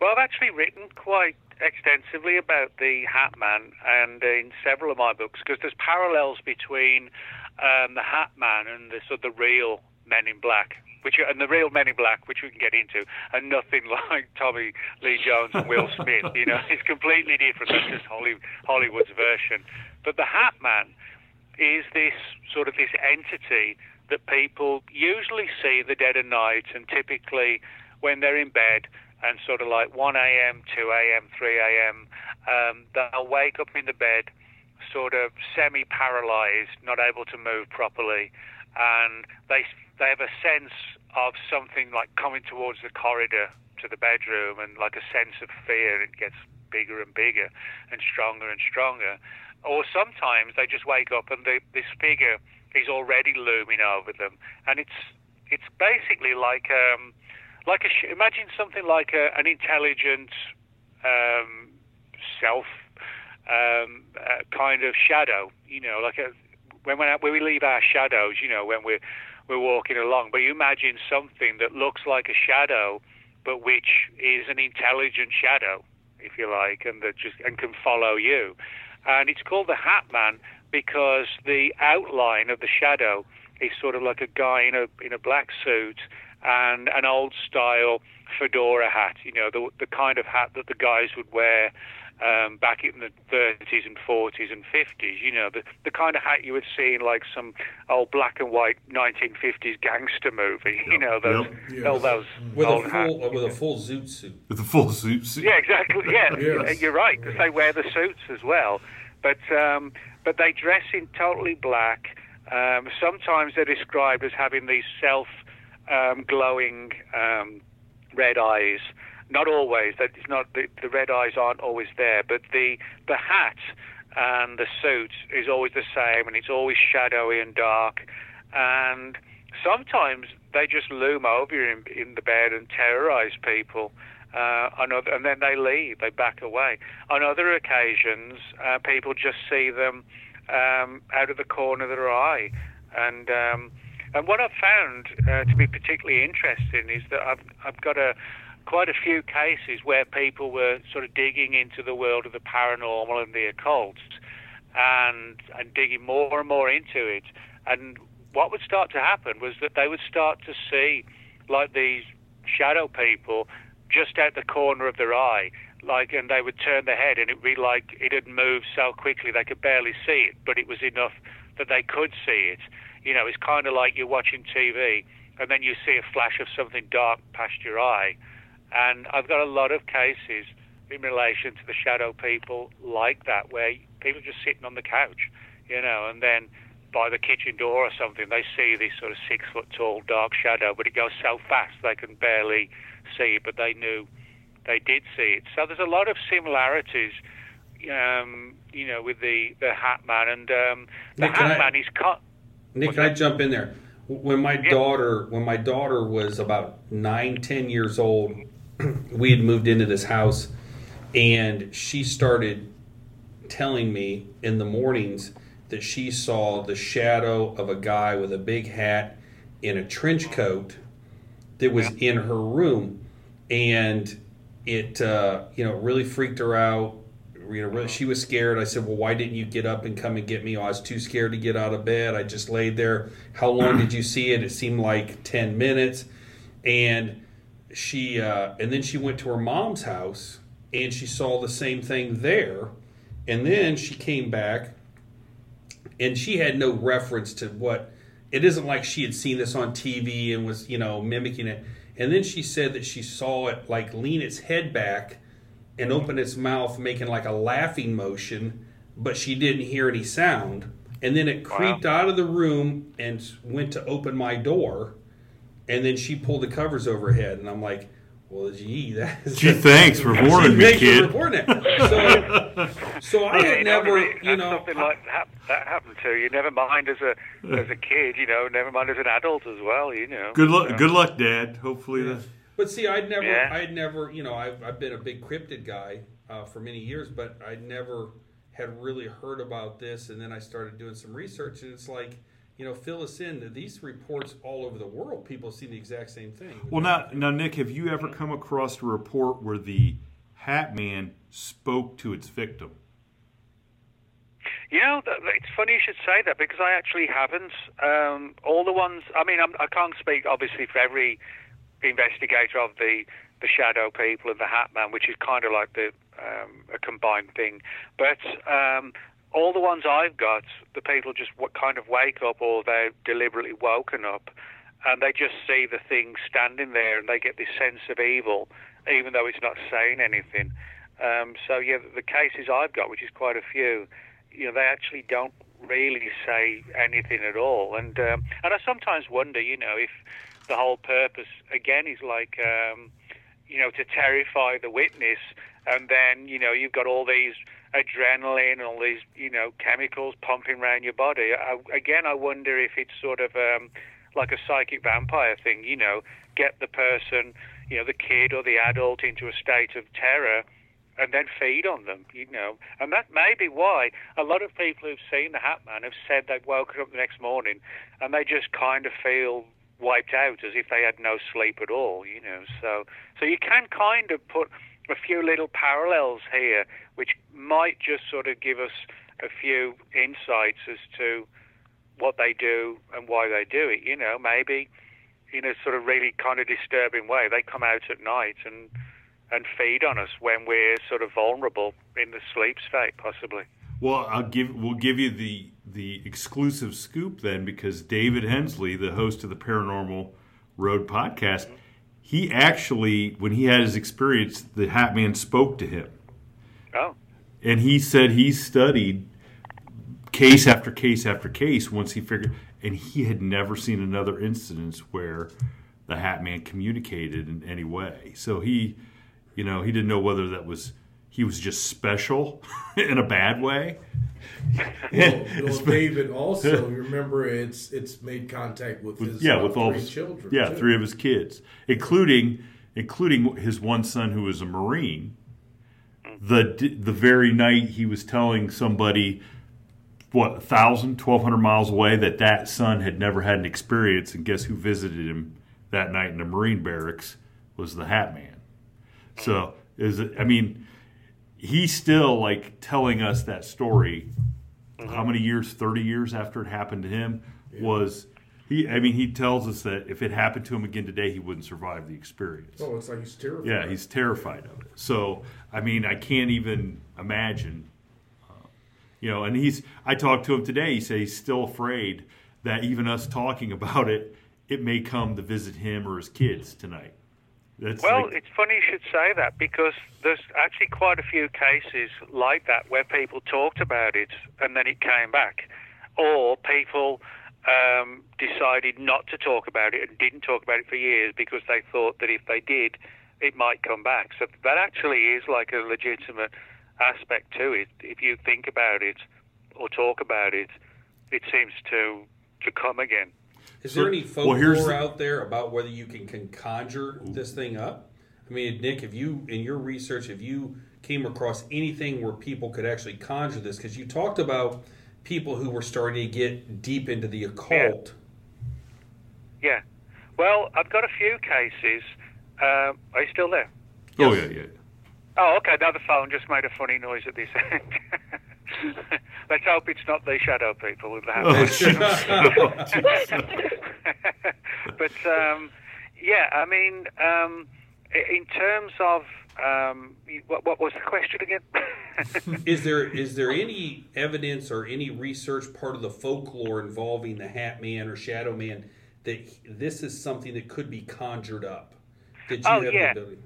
E: Well, I've actually written quite extensively about the Hat Man, and in several of my books, because there's parallels between um, the Hat Man and the sort of the real Men in Black which are, and the real Men in Black, which we can get into, are nothing like Tommy Lee Jones and Will Smith. You know, it's completely different. That's just Hollywood's version. But the Hat Man is this sort of this entity that people usually see the dead of night, and typically when they're in bed and sort of like 1 a.m., 2 a.m., 3 a.m., um, they'll wake up in the bed, sort of semi-paralyzed, not able to move properly, and they they have a sense of something like coming towards the corridor to the bedroom and like a sense of fear. It gets bigger and bigger and stronger and stronger. Or sometimes they just wake up and the, this figure is already looming over them, and it's it's basically like um, like a imagine something like a, an intelligent um, self um, uh, kind of shadow. You know, like a when when we leave our shadows. You know, when we're we're walking along. But you imagine something that looks like a shadow, but which is an intelligent shadow, if you like, and that just and can follow you. And it's called the Hat Man because the outline of the shadow is sort of like a guy in a in a black suit and an old style fedora hat, you know, the the kind of hat that the guys would wear um, back in the 30s and 40s and 50s. You know, the, the kind of hat you would see in like some old black and white 1950s gangster movie. Yep. You know, those yep. all those
C: with
E: old
C: a full
E: hats,
C: with a full zoot suit.
B: With a full zoot suit.
E: Yeah, exactly. Yeah, yes. you're right because they wear the suits as well. But um, but they dress in totally black. Um, sometimes they're described as having these self um, glowing um, red eyes not always. That is not the, the red eyes aren't always there, but the the hat and the suit is always the same, and it's always shadowy and dark. And sometimes they just loom over you in, in the bed and terrorize people. Uh, other, and then they leave, they back away. On other occasions, uh, people just see them um, out of the corner of their eye. And um, and what I've found uh, to be particularly interesting is that I've I've got a quite a few cases where people were sort of digging into the world of the paranormal and the occult and and digging more and more into it. And what would start to happen was that they would start to see like these shadow people just out the corner of their eye, like, and they would turn their head, and it'd be like it had moved so quickly they could barely see it, but it was enough that they could see it. You know, it's kind of like you're watching TV, and then you see a flash of something dark past your eye. And I've got a lot of cases in relation to the shadow people like that, where people just sitting on the couch, you know, and then by the kitchen door or something, they see this sort of six foot tall dark shadow, but it goes so fast they can barely see it, but they knew they did see it. So there's a lot of similarities, um, you know, with the, the Hat Man. And um, the
C: Nick,
E: Hat
C: I-
E: Man is. Co-
C: Nick, can I jump in there? When my daughter, when my daughter was about nine, ten years old, we had moved into this house, and she started telling me in the mornings that she saw the shadow of a guy with a big hat in a trench coat that was in her room, and it uh, you know really freaked her out. You know, really, she was scared. I said, "Well, why didn't you get up and come and get me?" Oh, I was too scared to get out of bed. I just laid there. How long did you see it? It seemed like ten minutes, and she uh, and then she went to her mom's house and she saw the same thing there, and then she came back and she had no reference to what it isn't like she had seen this on TV and was you know mimicking it. And then she said that she saw it like lean its head back and open its mouth, making like a laughing motion, but she didn't hear any sound. And then it creeped out of the room and went to open my door, and then she pulled the covers over her head, and I'm like, "Well, gee, that is
B: Gee, thanks for warning me,
C: Thanks for
B: kid.
C: reporting it. So, so I had
E: you know,
C: never,
E: really,
C: you know,
E: something like that, that happened to you. Never mind as a as a kid, you know. Never mind as an adult as well, you know.
B: Good luck,
E: So-
B: good luck, Dad. Hopefully, the,
C: But see, I'd never,
E: Yeah.
C: I'd never, you know, I've, I've been a big cryptid guy uh, for many years, but I'd never had really heard about this. And then I started doing some research, and it's like, you know, fill us in. These reports all over the world, people see the exact same thing.
B: well, now, now, Nick, have you ever come across a report where the Hat Man spoke to its victim?
E: You know, it's funny you should say that because I actually haven't. Um, all the ones, I mean, I'm, I can't speak obviously for every investigator of the the Shadow People and the Hat Man, which is kind of like the um, a combined thing. But um, all the ones I've got, the people just w- kind of wake up or they're deliberately woken up, and they just see the thing standing there, and they get this sense of evil, even though it's not saying anything. Um, so yeah, the cases I've got, which is quite a few, you know, they actually don't really say anything at all. And um, and I sometimes wonder, you know, if the whole purpose again is like, um, you know, to terrify the witness, and then you know you've got all these adrenaline and all these you know chemicals pumping around your body. I, again, I wonder if it's sort of um, like a psychic vampire thing. You know, get the person, you know, the kid or the adult into a state of terror and then feed on them, you know. And that may be why a lot of people who've seen the Hat Man have said they've woken up the next morning and they just kind of feel wiped out as if they had no sleep at all, you know. So so you can kind of put a few little parallels here which might just sort of give us a few insights as to what they do and why they do it, you know, maybe in a sort of really kind of disturbing way. They come out at night and and feed on us when we're sort of vulnerable in the sleep state, possibly.
B: Well, I'll give we'll give you the the exclusive scoop then because David Hensley, the host of the Paranormal Road podcast, he actually when he had his experience, the Hat Man spoke to him,
E: Oh,
B: and he said he studied case after case after case once he figured, and he had never seen another instance where the Hat Man communicated in any way. So he, you know, he didn't know whether that was he was just special in a bad way.
F: Well, well, David also remember it's it's made contact with his
B: yeah,
F: uh,
B: with all
F: three
B: his
F: children.
B: Yeah,
F: too.
B: three of his kids, including including his one son who was a marine. The the very night he was telling somebody what 1000 1200 miles away that that son had never had an experience and guess who visited him that night in the marine barracks was the hat man so is it i mean he's still like telling us that story mm-hmm. how many years 30 years after it happened to him was he, I mean, he tells us that if it happened to him again today, he wouldn't survive the experience.
F: Oh, it's like he's terrified.
B: Yeah, he's terrified of it. So, I mean, I can't even imagine. You know, and he's. I talked to him today. He said he's still afraid that even us talking about it, it may come to visit him or his kids tonight.
E: That's well, like, it's funny you should say that because there's actually quite a few cases like that where people talked about it and then it came back, or people um, decided not to talk about it and didn't talk about it for years because they thought that if they did, it might come back. So that actually is like a legitimate aspect to it. If you think about it or talk about it, it seems to to come again.
C: Is there any folklore well, out there about whether you can, can conjure this thing up? I mean, Nick, if you in your research, if you came across anything where people could actually conjure this, because you talked about people who were starting to get deep into the occult.
E: Yeah. yeah. Well, I've got a few cases. Uh, are you still there?
B: Oh yeah, yeah.
E: Oh, okay. Now the phone just made a funny noise at this end. Let's hope it's not the shadow people with the oh, but um, yeah, I mean, um, in terms of um, what, what, was the question again?
C: is there is there any evidence or any research part of the folklore involving the Hat Man or Shadow Man that this is something that could be conjured up?
E: Did you oh, have yeah. the ability?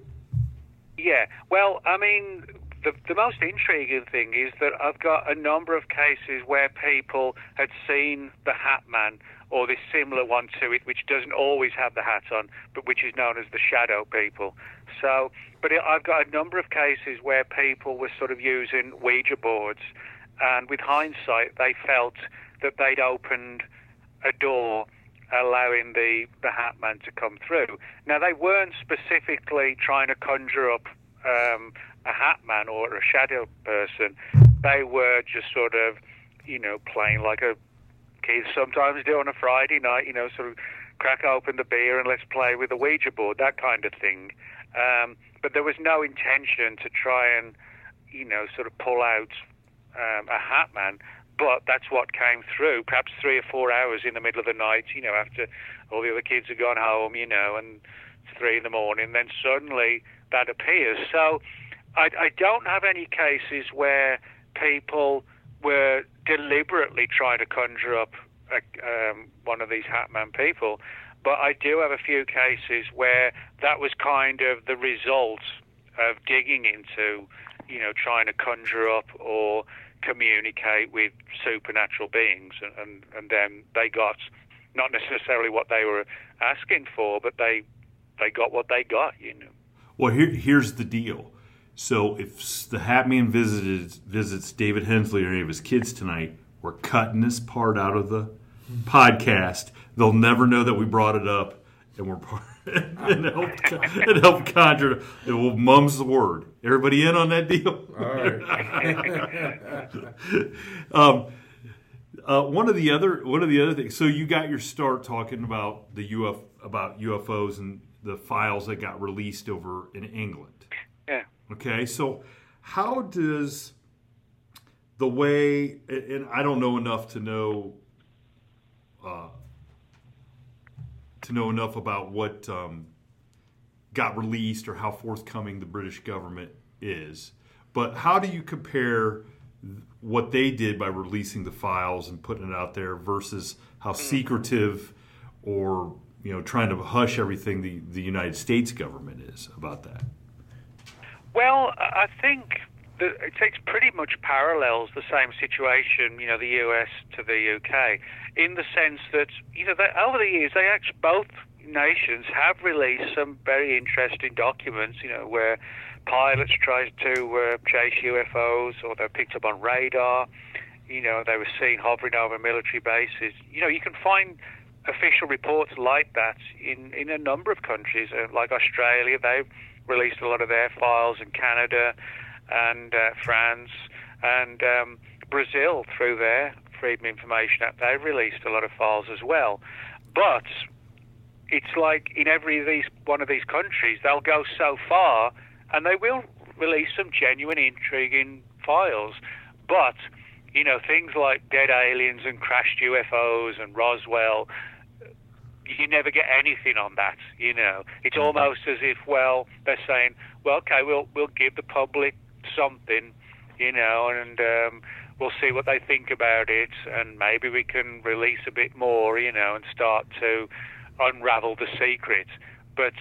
E: Yeah. Well, I mean, the, the most intriguing thing is that I've got a number of cases where people had seen the Hat Man or this similar one to it, which doesn't always have the hat on, but which is known as the shadow people. So, but I've got a number of cases where people were sort of using Ouija boards, and with hindsight, they felt that they'd opened a door allowing the, the Hat Man to come through. Now, they weren't specifically trying to conjure up um, a hat man or a shadow person. They were just sort of, you know, playing like a kids sometimes do on a Friday night, you know, sort of crack open the beer and let's play with the Ouija board, that kind of thing. Um, but there was no intention to try and, you know, sort of pull out um, a hat man. But that's what came through, perhaps three or four hours in the middle of the night, you know, after all the other kids had gone home, you know, and it's three in the morning. Then suddenly that appears. So I, I don't have any cases where people were deliberately trying to conjure up a, um, one of these Hatman people, but I do have a few cases where that was kind of the result of digging into, you know, trying to conjure up or communicate with supernatural beings, and, and, and then they got not necessarily what they were asking for, but they they got what they got, you know.
B: Well, here, here's the deal. So if the Hat Man visited, visits David Hensley or any of his kids tonight, we're cutting this part out of the hmm. podcast. They'll never know that we brought it up, and we're part. and help, and help conjure. It will mum's the word. Everybody in on that deal?
F: All right.
B: um, uh, one of the other one of the other things. So you got your start talking about the UF about UFOs and the files that got released over in England.
E: Yeah.
B: Okay, so how does the way, and I don't know enough to know, uh, to know enough about what um, got released or how forthcoming the British government is, but how do you compare what they did by releasing the files and putting it out there versus how hmm. secretive or you know trying to hush everything the, the United States government is about that?
E: Well, I think that it takes pretty much parallels the same situation, you know, the US to the UK, in the sense that, you know, over the years, they actually, both nations have released some very interesting documents, you know, where pilots tried to uh, chase UFOs or they're picked up on radar, you know, they were seen hovering over military bases. You know, you can find official reports like that in, in a number of countries, uh, like Australia, they've released a lot of their files in Canada and uh, France and um, Brazil through their Freedom Information Act. They released a lot of files as well, but it's like in every of these one of these countries, they'll go so far and they will release some genuine, intriguing files, but you know things like dead aliens and crashed UFOs and Roswell you never get anything on that. You know, it's almost as if well they're saying, well, okay, we'll we'll give the public something, you know, and um, we'll see what they think about it, and maybe we can release a bit more, you know, and start to unravel the secret. But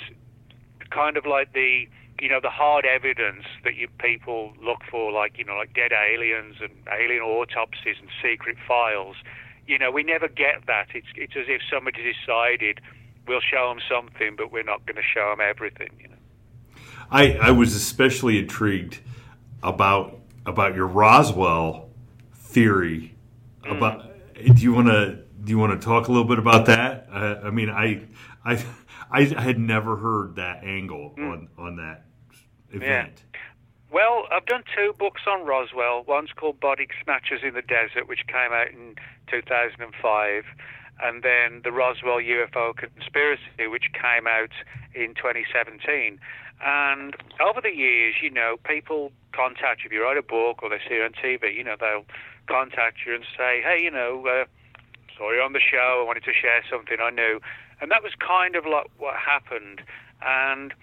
E: kind of like the you know the hard evidence that you people look for, like you know, like dead aliens and alien autopsies and secret files. You know, we never get that. It's it's as if somebody decided we'll show them something, but we're not going to show them everything. You know.
B: I I was especially intrigued about about your Roswell theory.
E: Mm.
B: About do you want to do you want to talk a little bit about that? Uh, I mean, I I I had never heard that angle
E: Mm.
B: on on that event.
E: Well, I've done two books on Roswell. One's called Body Snatchers in the Desert, which came out in 2005, and then the Roswell UFO Conspiracy, which came out in 2017. And over the years, you know, people contact you if you write a book or they see you on TV. You know, they'll contact you and say, "Hey, you know, uh, saw you on the show. I wanted to share something I knew," and that was kind of like what happened. And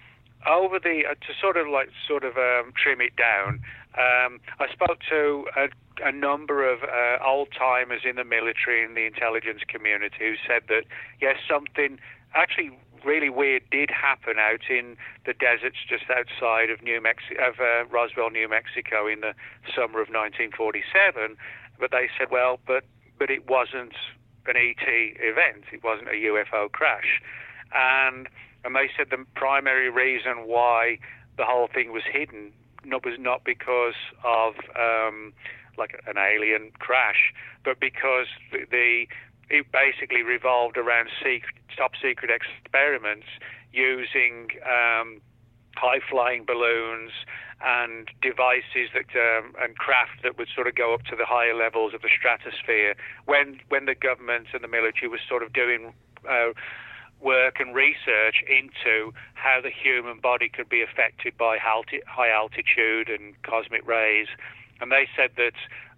E: over the uh, to sort of like sort of um, trim it down, um, I spoke to a, a number of uh, old timers in the military and the intelligence community who said that yes, something actually really weird did happen out in the deserts just outside of New Mexico, of uh, Roswell, New Mexico, in the summer of 1947. But they said, well, but but it wasn't an ET event. It wasn't a UFO crash, and and they said the primary reason why the whole thing was hidden no- was not because of um, like an alien crash, but because the, the it basically revolved around secret, top secret experiments using um, high flying balloons and devices that um, and craft that would sort of go up to the higher levels of the stratosphere. When when the government and the military was sort of doing uh, work and research into how the human body could be affected by alti- high altitude and cosmic rays and they said that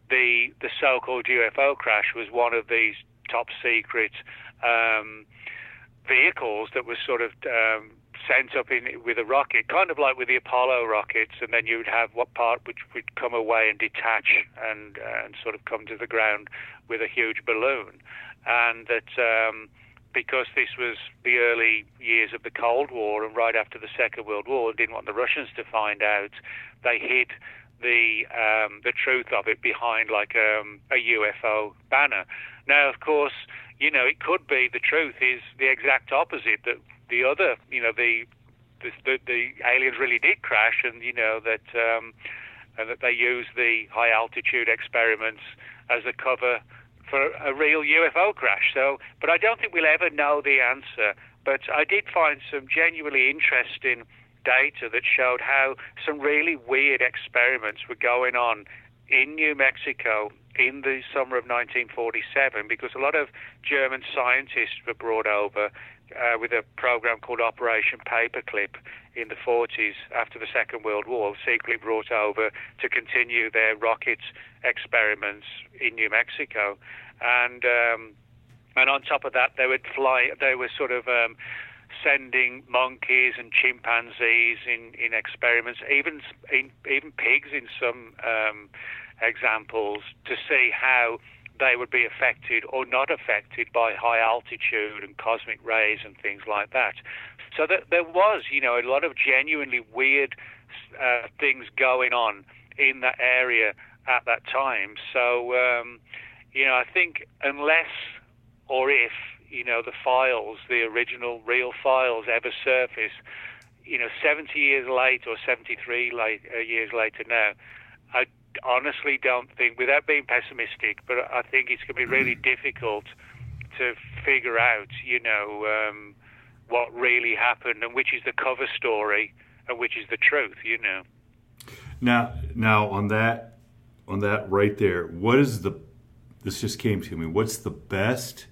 E: the the so-called UFO crash was one of these top secret um, vehicles that was sort of um, sent up in with a rocket, kind of like with the Apollo rockets, and then you would have what part which would come away and detach and uh, and sort of come to the ground with a huge balloon, and that. Um, because this was the early years of the Cold War and right after the Second World War, and didn't want the Russians to find out, they hid the um, the truth of it behind like um, a UFO banner. Now, of course, you know it could be the truth is the exact opposite that the other, you know, the the, the, aliens really did crash, and you know that um, and that they used the high altitude experiments as a cover for a real UFO crash. So, but I don't think we'll ever know the answer. But I did find some genuinely interesting data that showed how some really weird experiments were going on in New Mexico in the summer of 1947 because a lot of German scientists were brought over uh, with a program called Operation Paperclip in the 40s after the Second World War, secretly brought over to continue their rocket experiments in New Mexico, and um, and on top of that, they would fly. They were sort of um, sending monkeys and chimpanzees in, in experiments, even in, even pigs in some um, examples, to see how they would be affected or not affected by high altitude and cosmic rays and things like that. So that there was, you know, a lot of genuinely weird uh, things going on in that area at that time. So, um, you know, I think unless or if you know the files, the original real files, ever surface, you know, 70 years late or 73 late, uh, years later now, I honestly don't think, without being pessimistic, but I think it's going to be really difficult to figure out, you know, um, what really happened and which is the cover story and which is the truth, you know.
B: Now, now on that, on that right there, what is the? This just came to me. What's the best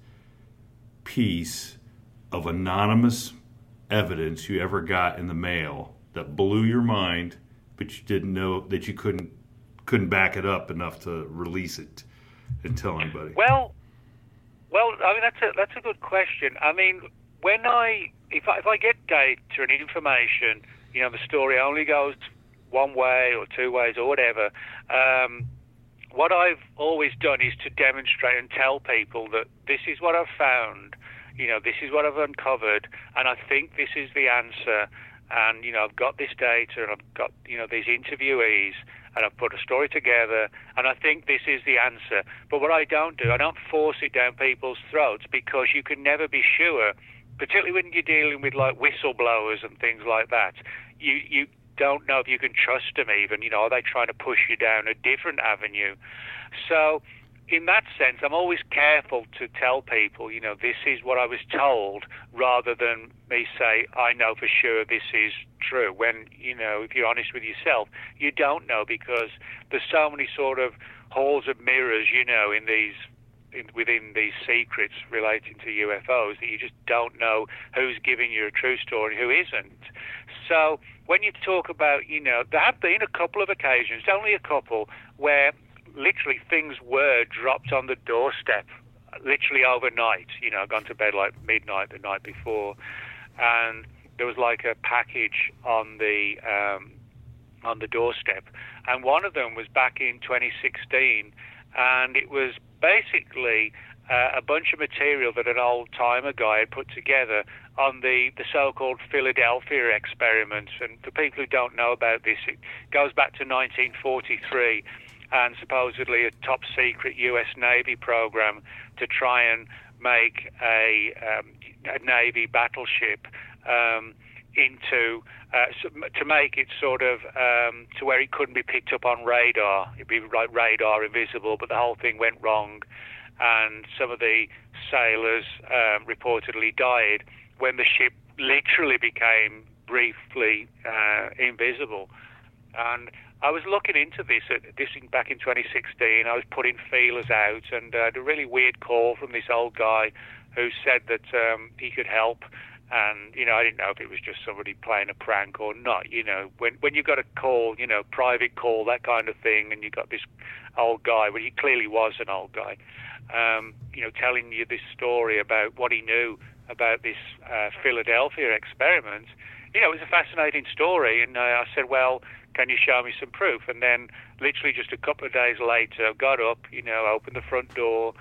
B: piece of anonymous evidence you ever got in the mail that blew your mind, but you didn't know that you couldn't couldn't back it up enough to release it and tell anybody?
E: Well, well, I mean that's a that's a good question. I mean, when I if I, if I get data and information, you know, the story only goes one way or two ways or whatever. Um, what I've always done is to demonstrate and tell people that this is what I've found, you know, this is what I've uncovered, and I think this is the answer. And you know, I've got this data, and I've got you know these interviewees, and I've put a story together, and I think this is the answer. But what I don't do, I don't force it down people's throats because you can never be sure, particularly when you're dealing with like whistleblowers and things like that. You you don't know if you can trust them even. You know, are they trying to push you down a different avenue? So, in that sense, I'm always careful to tell people, you know, this is what I was told, rather than me say, I know for sure this is true. When, you know, if you're honest with yourself, you don't know because there's so many sort of halls of mirrors, you know, in these in, within these secrets relating to UFOs that you just don't know who's giving you a true story and who isn't. So when you talk about, you know, there have been a couple of occasions, only a couple, where literally things were dropped on the doorstep, literally overnight. You know, I'd gone to bed like midnight the night before, and there was like a package on the um, on the doorstep, and one of them was back in 2016, and it was basically uh, a bunch of material that an old timer guy had put together on the, the so-called Philadelphia experiment. And for people who don't know about this, it goes back to 1943 and supposedly a top secret U.S. Navy program to try and make a, um, a Navy battleship um, into uh, to make it sort of um, to where it couldn't be picked up on radar. It'd be like radar invisible, but the whole thing went wrong, and some of the sailors um, reportedly died when the ship literally became briefly uh, invisible. And I was looking into this at, this back in 2016. I was putting feelers out, and I had a really weird call from this old guy who said that um, he could help. And you know, I didn't know if it was just somebody playing a prank or not. You know, when when you got a call, you know, private call, that kind of thing, and you got this old guy, well, he clearly was an old guy, um, you know, telling you this story about what he knew about this uh, Philadelphia experiment. You know, it was a fascinating story, and uh, I said, well, can you show me some proof? And then, literally just a couple of days later, I got up, you know, opened the front door,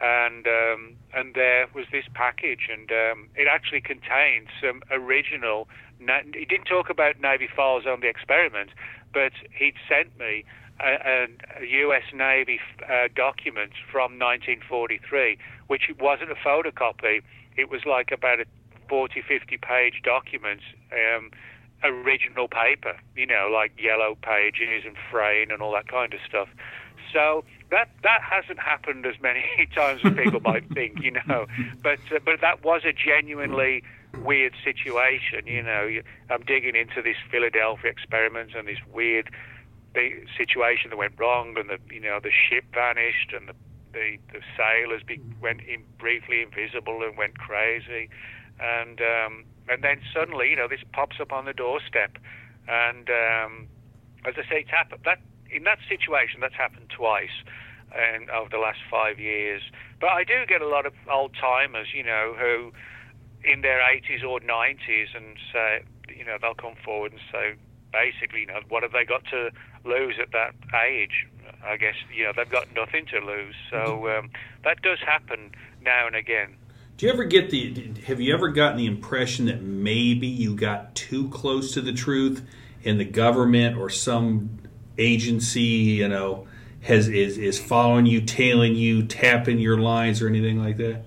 E: and um, and there was this package, and um, it actually contained some original. He didn't talk about Navy files on the experiment, but he'd sent me a, a U.S. Navy uh, document from 1943, which wasn't a photocopy. It was like about a 40, 50 page document, um, original paper, you know, like yellow pages and fraying and all that kind of stuff. So that that hasn't happened as many times as people might think, you know. But uh, but that was a genuinely weird situation, you know. I'm digging into this Philadelphia experiment and this weird situation that went wrong, and the you know the ship vanished, and the the, the sailors be, went in briefly invisible and went crazy, and um, and then suddenly you know this pops up on the doorstep, and um, as I say, it's happened that in that situation that's happened twice, and over the last five years. But I do get a lot of old timers, you know, who in their 80s or 90s, and say, you know, they'll come forward and say, basically, you know, what have they got to lose at that age? I guess you know they've got nothing to lose. So um, that does happen now and again.
C: Do you ever get the? Have you ever gotten the impression that maybe you got too close to the truth, and the government or some agency, you know, has is is following you, tailing you, tapping your lines, or anything like that?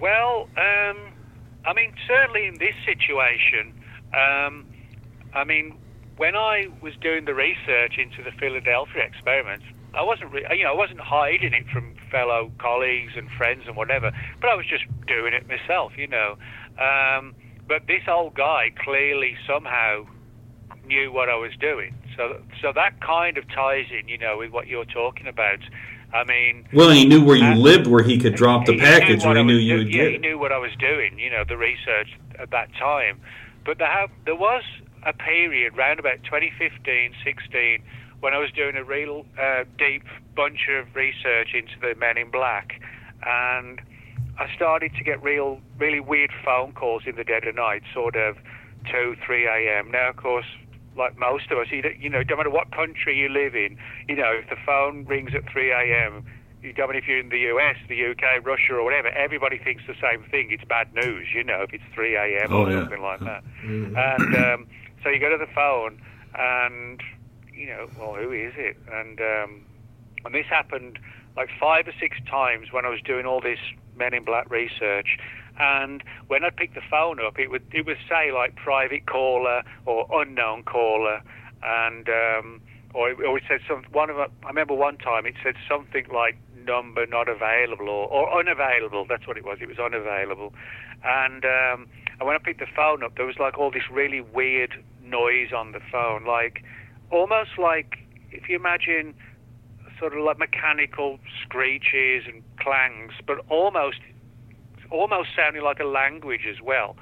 E: Well, um, I mean, certainly in this situation, um, I mean, when I was doing the research into the Philadelphia experiment, I wasn't, re- you know, I wasn't hiding it from fellow colleagues and friends and whatever, but I was just doing it myself, you know. Um, but this old guy clearly somehow knew what I was doing, so so that kind of ties in, you know, with what you're talking about. I mean,
C: well, he knew where you uh, lived, where he could drop the package, where he knew you would
E: yeah,
C: get.
E: he knew what I was doing, you know, the research at that time. But there, have, there was a period around about 2015, 16, when I was doing a real uh, deep bunch of research into the Men in Black, and I started to get real, really weird phone calls in the dead of night, sort of two, three a.m. Now, of course, like most of us, you, don't- you know, no matter what country you live in, you know, if the phone rings at three a.m., you don't mean if you're in the US, the UK, Russia, or whatever, everybody thinks the same thing. It's bad news, you know, if it's 3 a.m.
B: Oh,
E: or
B: yeah.
E: something like that. And um, so you go to the phone, and you know, well, who is it? And um, and this happened like five or six times when I was doing all this Men in Black research. And when I picked the phone up, it would it would say like private caller or unknown caller, and um, or it, or it said some one of I remember one time it said something like number not available or, or unavailable. That's what it was. It was unavailable, and um, and when I picked the phone up, there was like all this really weird noise on the phone, like almost like if you imagine sort of like mechanical screeches and clangs, but almost almost sounding like a language as well.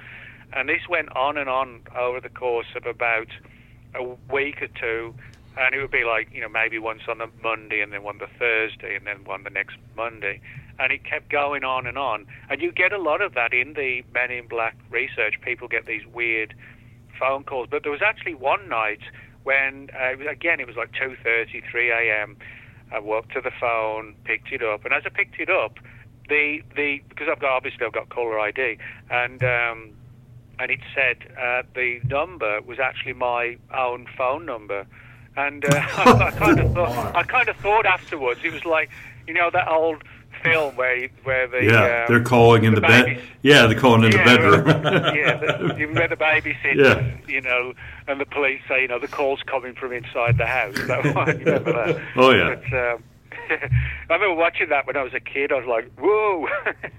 E: And this went on and on over the course of about a week or two, and it would be like you know maybe once on the Monday and then one the Thursday and then one the next Monday, and it kept going on and on. And you get a lot of that in the Men in Black research. People get these weird phone calls, but there was actually one night when uh, it was, again it was like 2:30, 3 a.m. I walked to the phone, picked it up, and as I picked it up, the the because I've got obviously I've got caller ID, and um, and it said uh, the number was actually my own phone number, and uh, I, I kind of thought I kind of thought afterwards it was like you know that old film where where the
B: Yeah,
E: um,
B: they're calling in the, bed. Yeah, they're calling in the bedroom.
E: yeah, the, you remember the babysitter.
B: Yeah.
E: you know, and the police say, you know, the call's coming from inside the house. That one, you remember that?
B: Oh, yeah.
E: But, um, I remember watching that when I was a kid. I was like, whoa.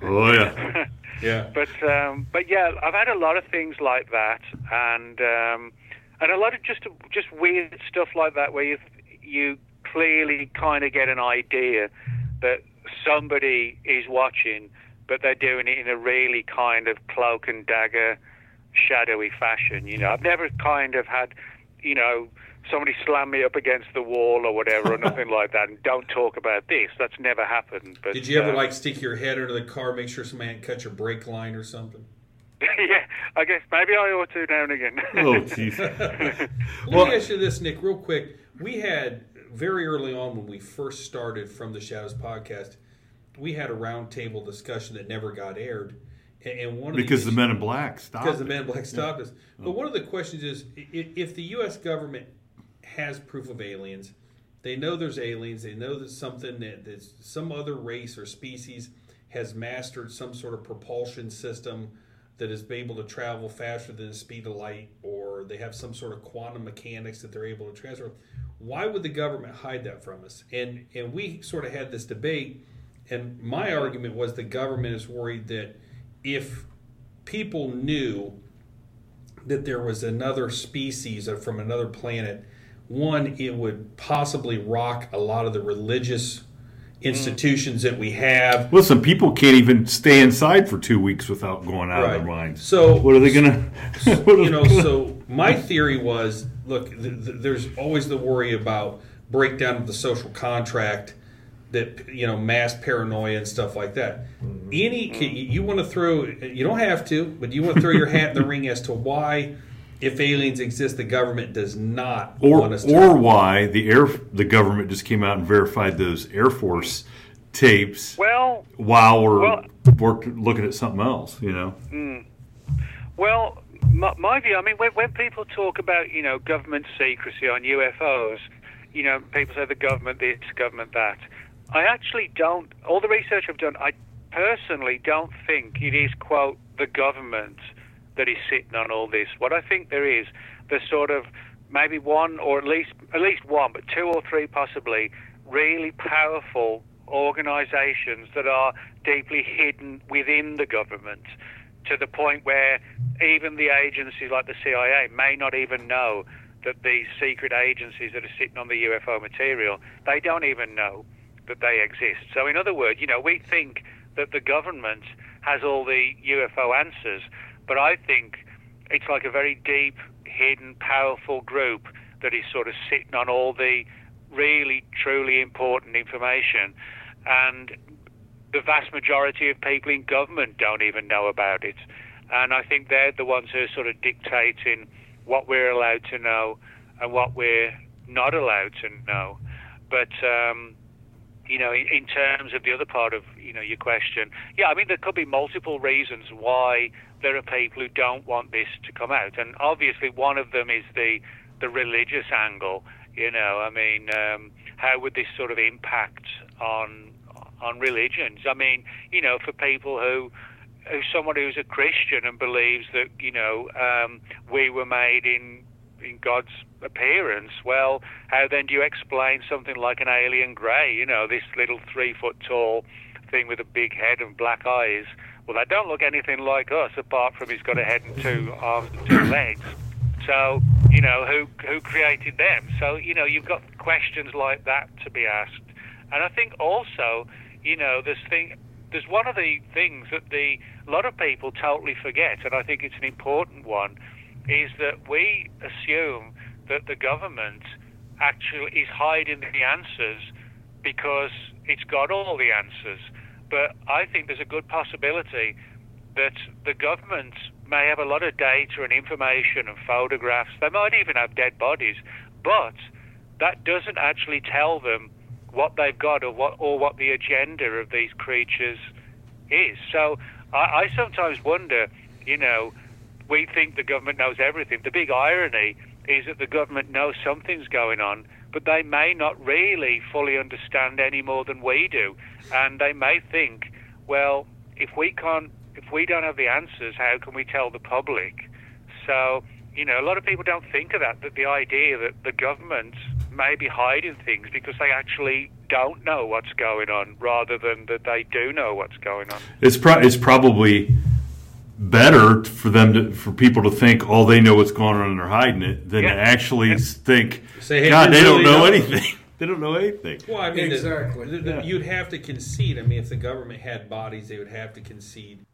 B: oh yeah.
C: Yeah.
E: But um, but yeah, I've had a lot of things like that, and um, and a lot of just just weird stuff like that, where you you clearly kind of get an idea that somebody is watching, but they're doing it in a really kind of cloak and dagger, shadowy fashion. You know, I've never kind of had, you know. Somebody slam me up against the wall or whatever, or nothing like that, and don't talk about this. That's never happened. But
C: Did you ever
E: uh,
C: like stick your head under the car, make sure somebody hadn't cut your brake line or something?
E: yeah, I guess maybe I ought to now and again.
B: Oh jeez.
C: Let
B: Well-
C: me ask you this, Nick, real quick. We had very early on when we first started from the Shadows podcast, we had a roundtable discussion that never got aired, and, one of
B: Because the
C: issues-
B: Men in Black stopped.
C: because the. Men in Black stopped us. But one of the questions is, if the U.S. government has proof of aliens, they know there's aliens, they know that something that that some other race or species has mastered some sort of propulsion system that is able to travel faster than the speed of light, or they have some sort of quantum mechanics that they're able to transfer. Why would the government hide that from us? And and we sort of had this debate, and my argument was the government is worried that if people knew that there was another species from another planet, one, it would possibly rock a lot of the religious institutions that we have.
B: Listen, people can't even stay inside for two weeks without going out of their minds.
C: So
B: what are they gonna? what are
C: you know,
B: they gonna-
C: so my theory was, look, th- th- there's always the worry about breakdown of the social contract, that you know, mass paranoia and stuff like that. Mm-hmm. Any, can- you want to throw, you don't have to, but you want to throw your hat in the ring as to why, if aliens exist, the government does not
B: or
C: want us to.
B: or why the air the government just came out and verified those Air Force tapes
E: well,
B: while we're
E: Well-
B: work, looking at something else. You know. Hmm.
E: Well, my, my view, I mean, when, when people talk about, you know, government secrecy on UFOs, you know, people say the government this, government that. I actually don't, all the research I've done, I personally don't think it is, quote, the government that is sitting on all this. What I think there is, there's sort of maybe one or at least, at least one, but two or three possibly, really powerful organizations that are deeply hidden within the government to the point where even the agencies like the CIA may not even know that these secret agencies that are sitting on the UFO material, they don't even know that they exist. So, in other words, you know, we think that the government has all the UFO answers, but I think it's like a very deep, hidden, powerful group that is sort of sitting on all the really, truly important information. And the vast majority of people in government don't even know about it. And I think they're the ones who are sort of dictating what we're allowed to know and what we're not allowed to know. But um, you know, in, terms of the other part of you know your question, yeah, I mean there could be multiple reasons why there are people who don't want this to come out, and obviously one of them is the the religious angle. You know, I mean, um, how would this sort of impact on on religions? I mean, you know, for people who who's someone who's a Christian and believes that you know um, we were made in in God's appearance. Well, how then do you explain something like an alien grey? You know, this little three foot tall thing with a big head and black eyes. Well, they don't look anything like us, apart from he's got a head and two arms and two legs. So, you know, who who created them? So, you know, you've got questions like that to be asked. And I think also, you know, this thing there's one of the things that the a lot of people totally forget, and I think it's an important one, is that we assume that the government actually is hiding the answers because it's got all the answers. But I think there's a good possibility that the government may have a lot of data and information and photographs. They might even have dead bodies, but that doesn't actually tell them what they've got or what or what the agenda of these creatures is. So I, I sometimes wonder, you know, we think the government knows everything. The big irony is that the government knows something's going on, but they may not really fully understand any more than we do, and they may think, well, if we can't, if we don't have the answers, how can we tell the public? So, you know, a lot of people don't think of that. That the idea that the government may be hiding things because they actually don't know what's going on, rather than that they do know what's going on.
B: It's pro- it's probably better for them to for people to think oh they know what's going on and they're hiding it than
E: Yeah.
B: to actually
E: Yeah.
B: think
C: Say, hey,
B: God
C: we
B: they don't know
C: know."
B: anything they don't know anything
C: Well, I mean, the-
F: Exactly.
C: the- the-
B: Yeah.
C: you'd have to concede. I mean, if the government had bodies, they would have to concede.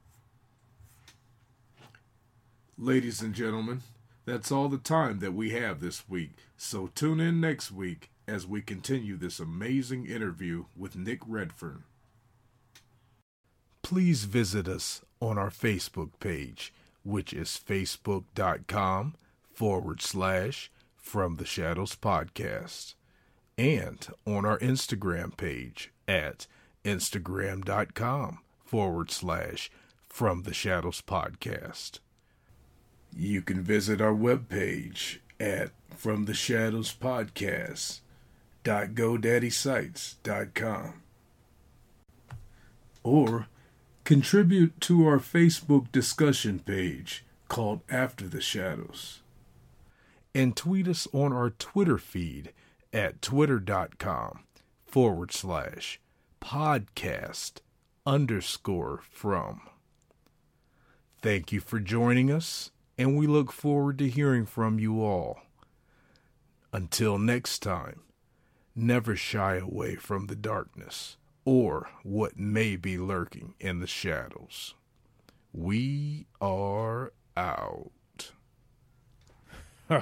A: Ladies and gentlemen, that's all the time that we have this week. So tune in next week as we continue this amazing interview with Nick Redfern. Please visit us on our Facebook page, which is facebook.com forward slash From the Shadows Podcast, and on our Instagram page at instagram.com forward slash From the Shadows Podcast. You can visit our webpage at From the Shadows Podcast GoDaddySites.com or contribute to our Facebook discussion page called After the Shadows and tweet us on our Twitter feed at twitter.com forward slash podcast underscore from. Thank you for joining us, and we look forward to hearing from you all. Until next time, never shy away from the darkness or what may be lurking in the shadows. We are out.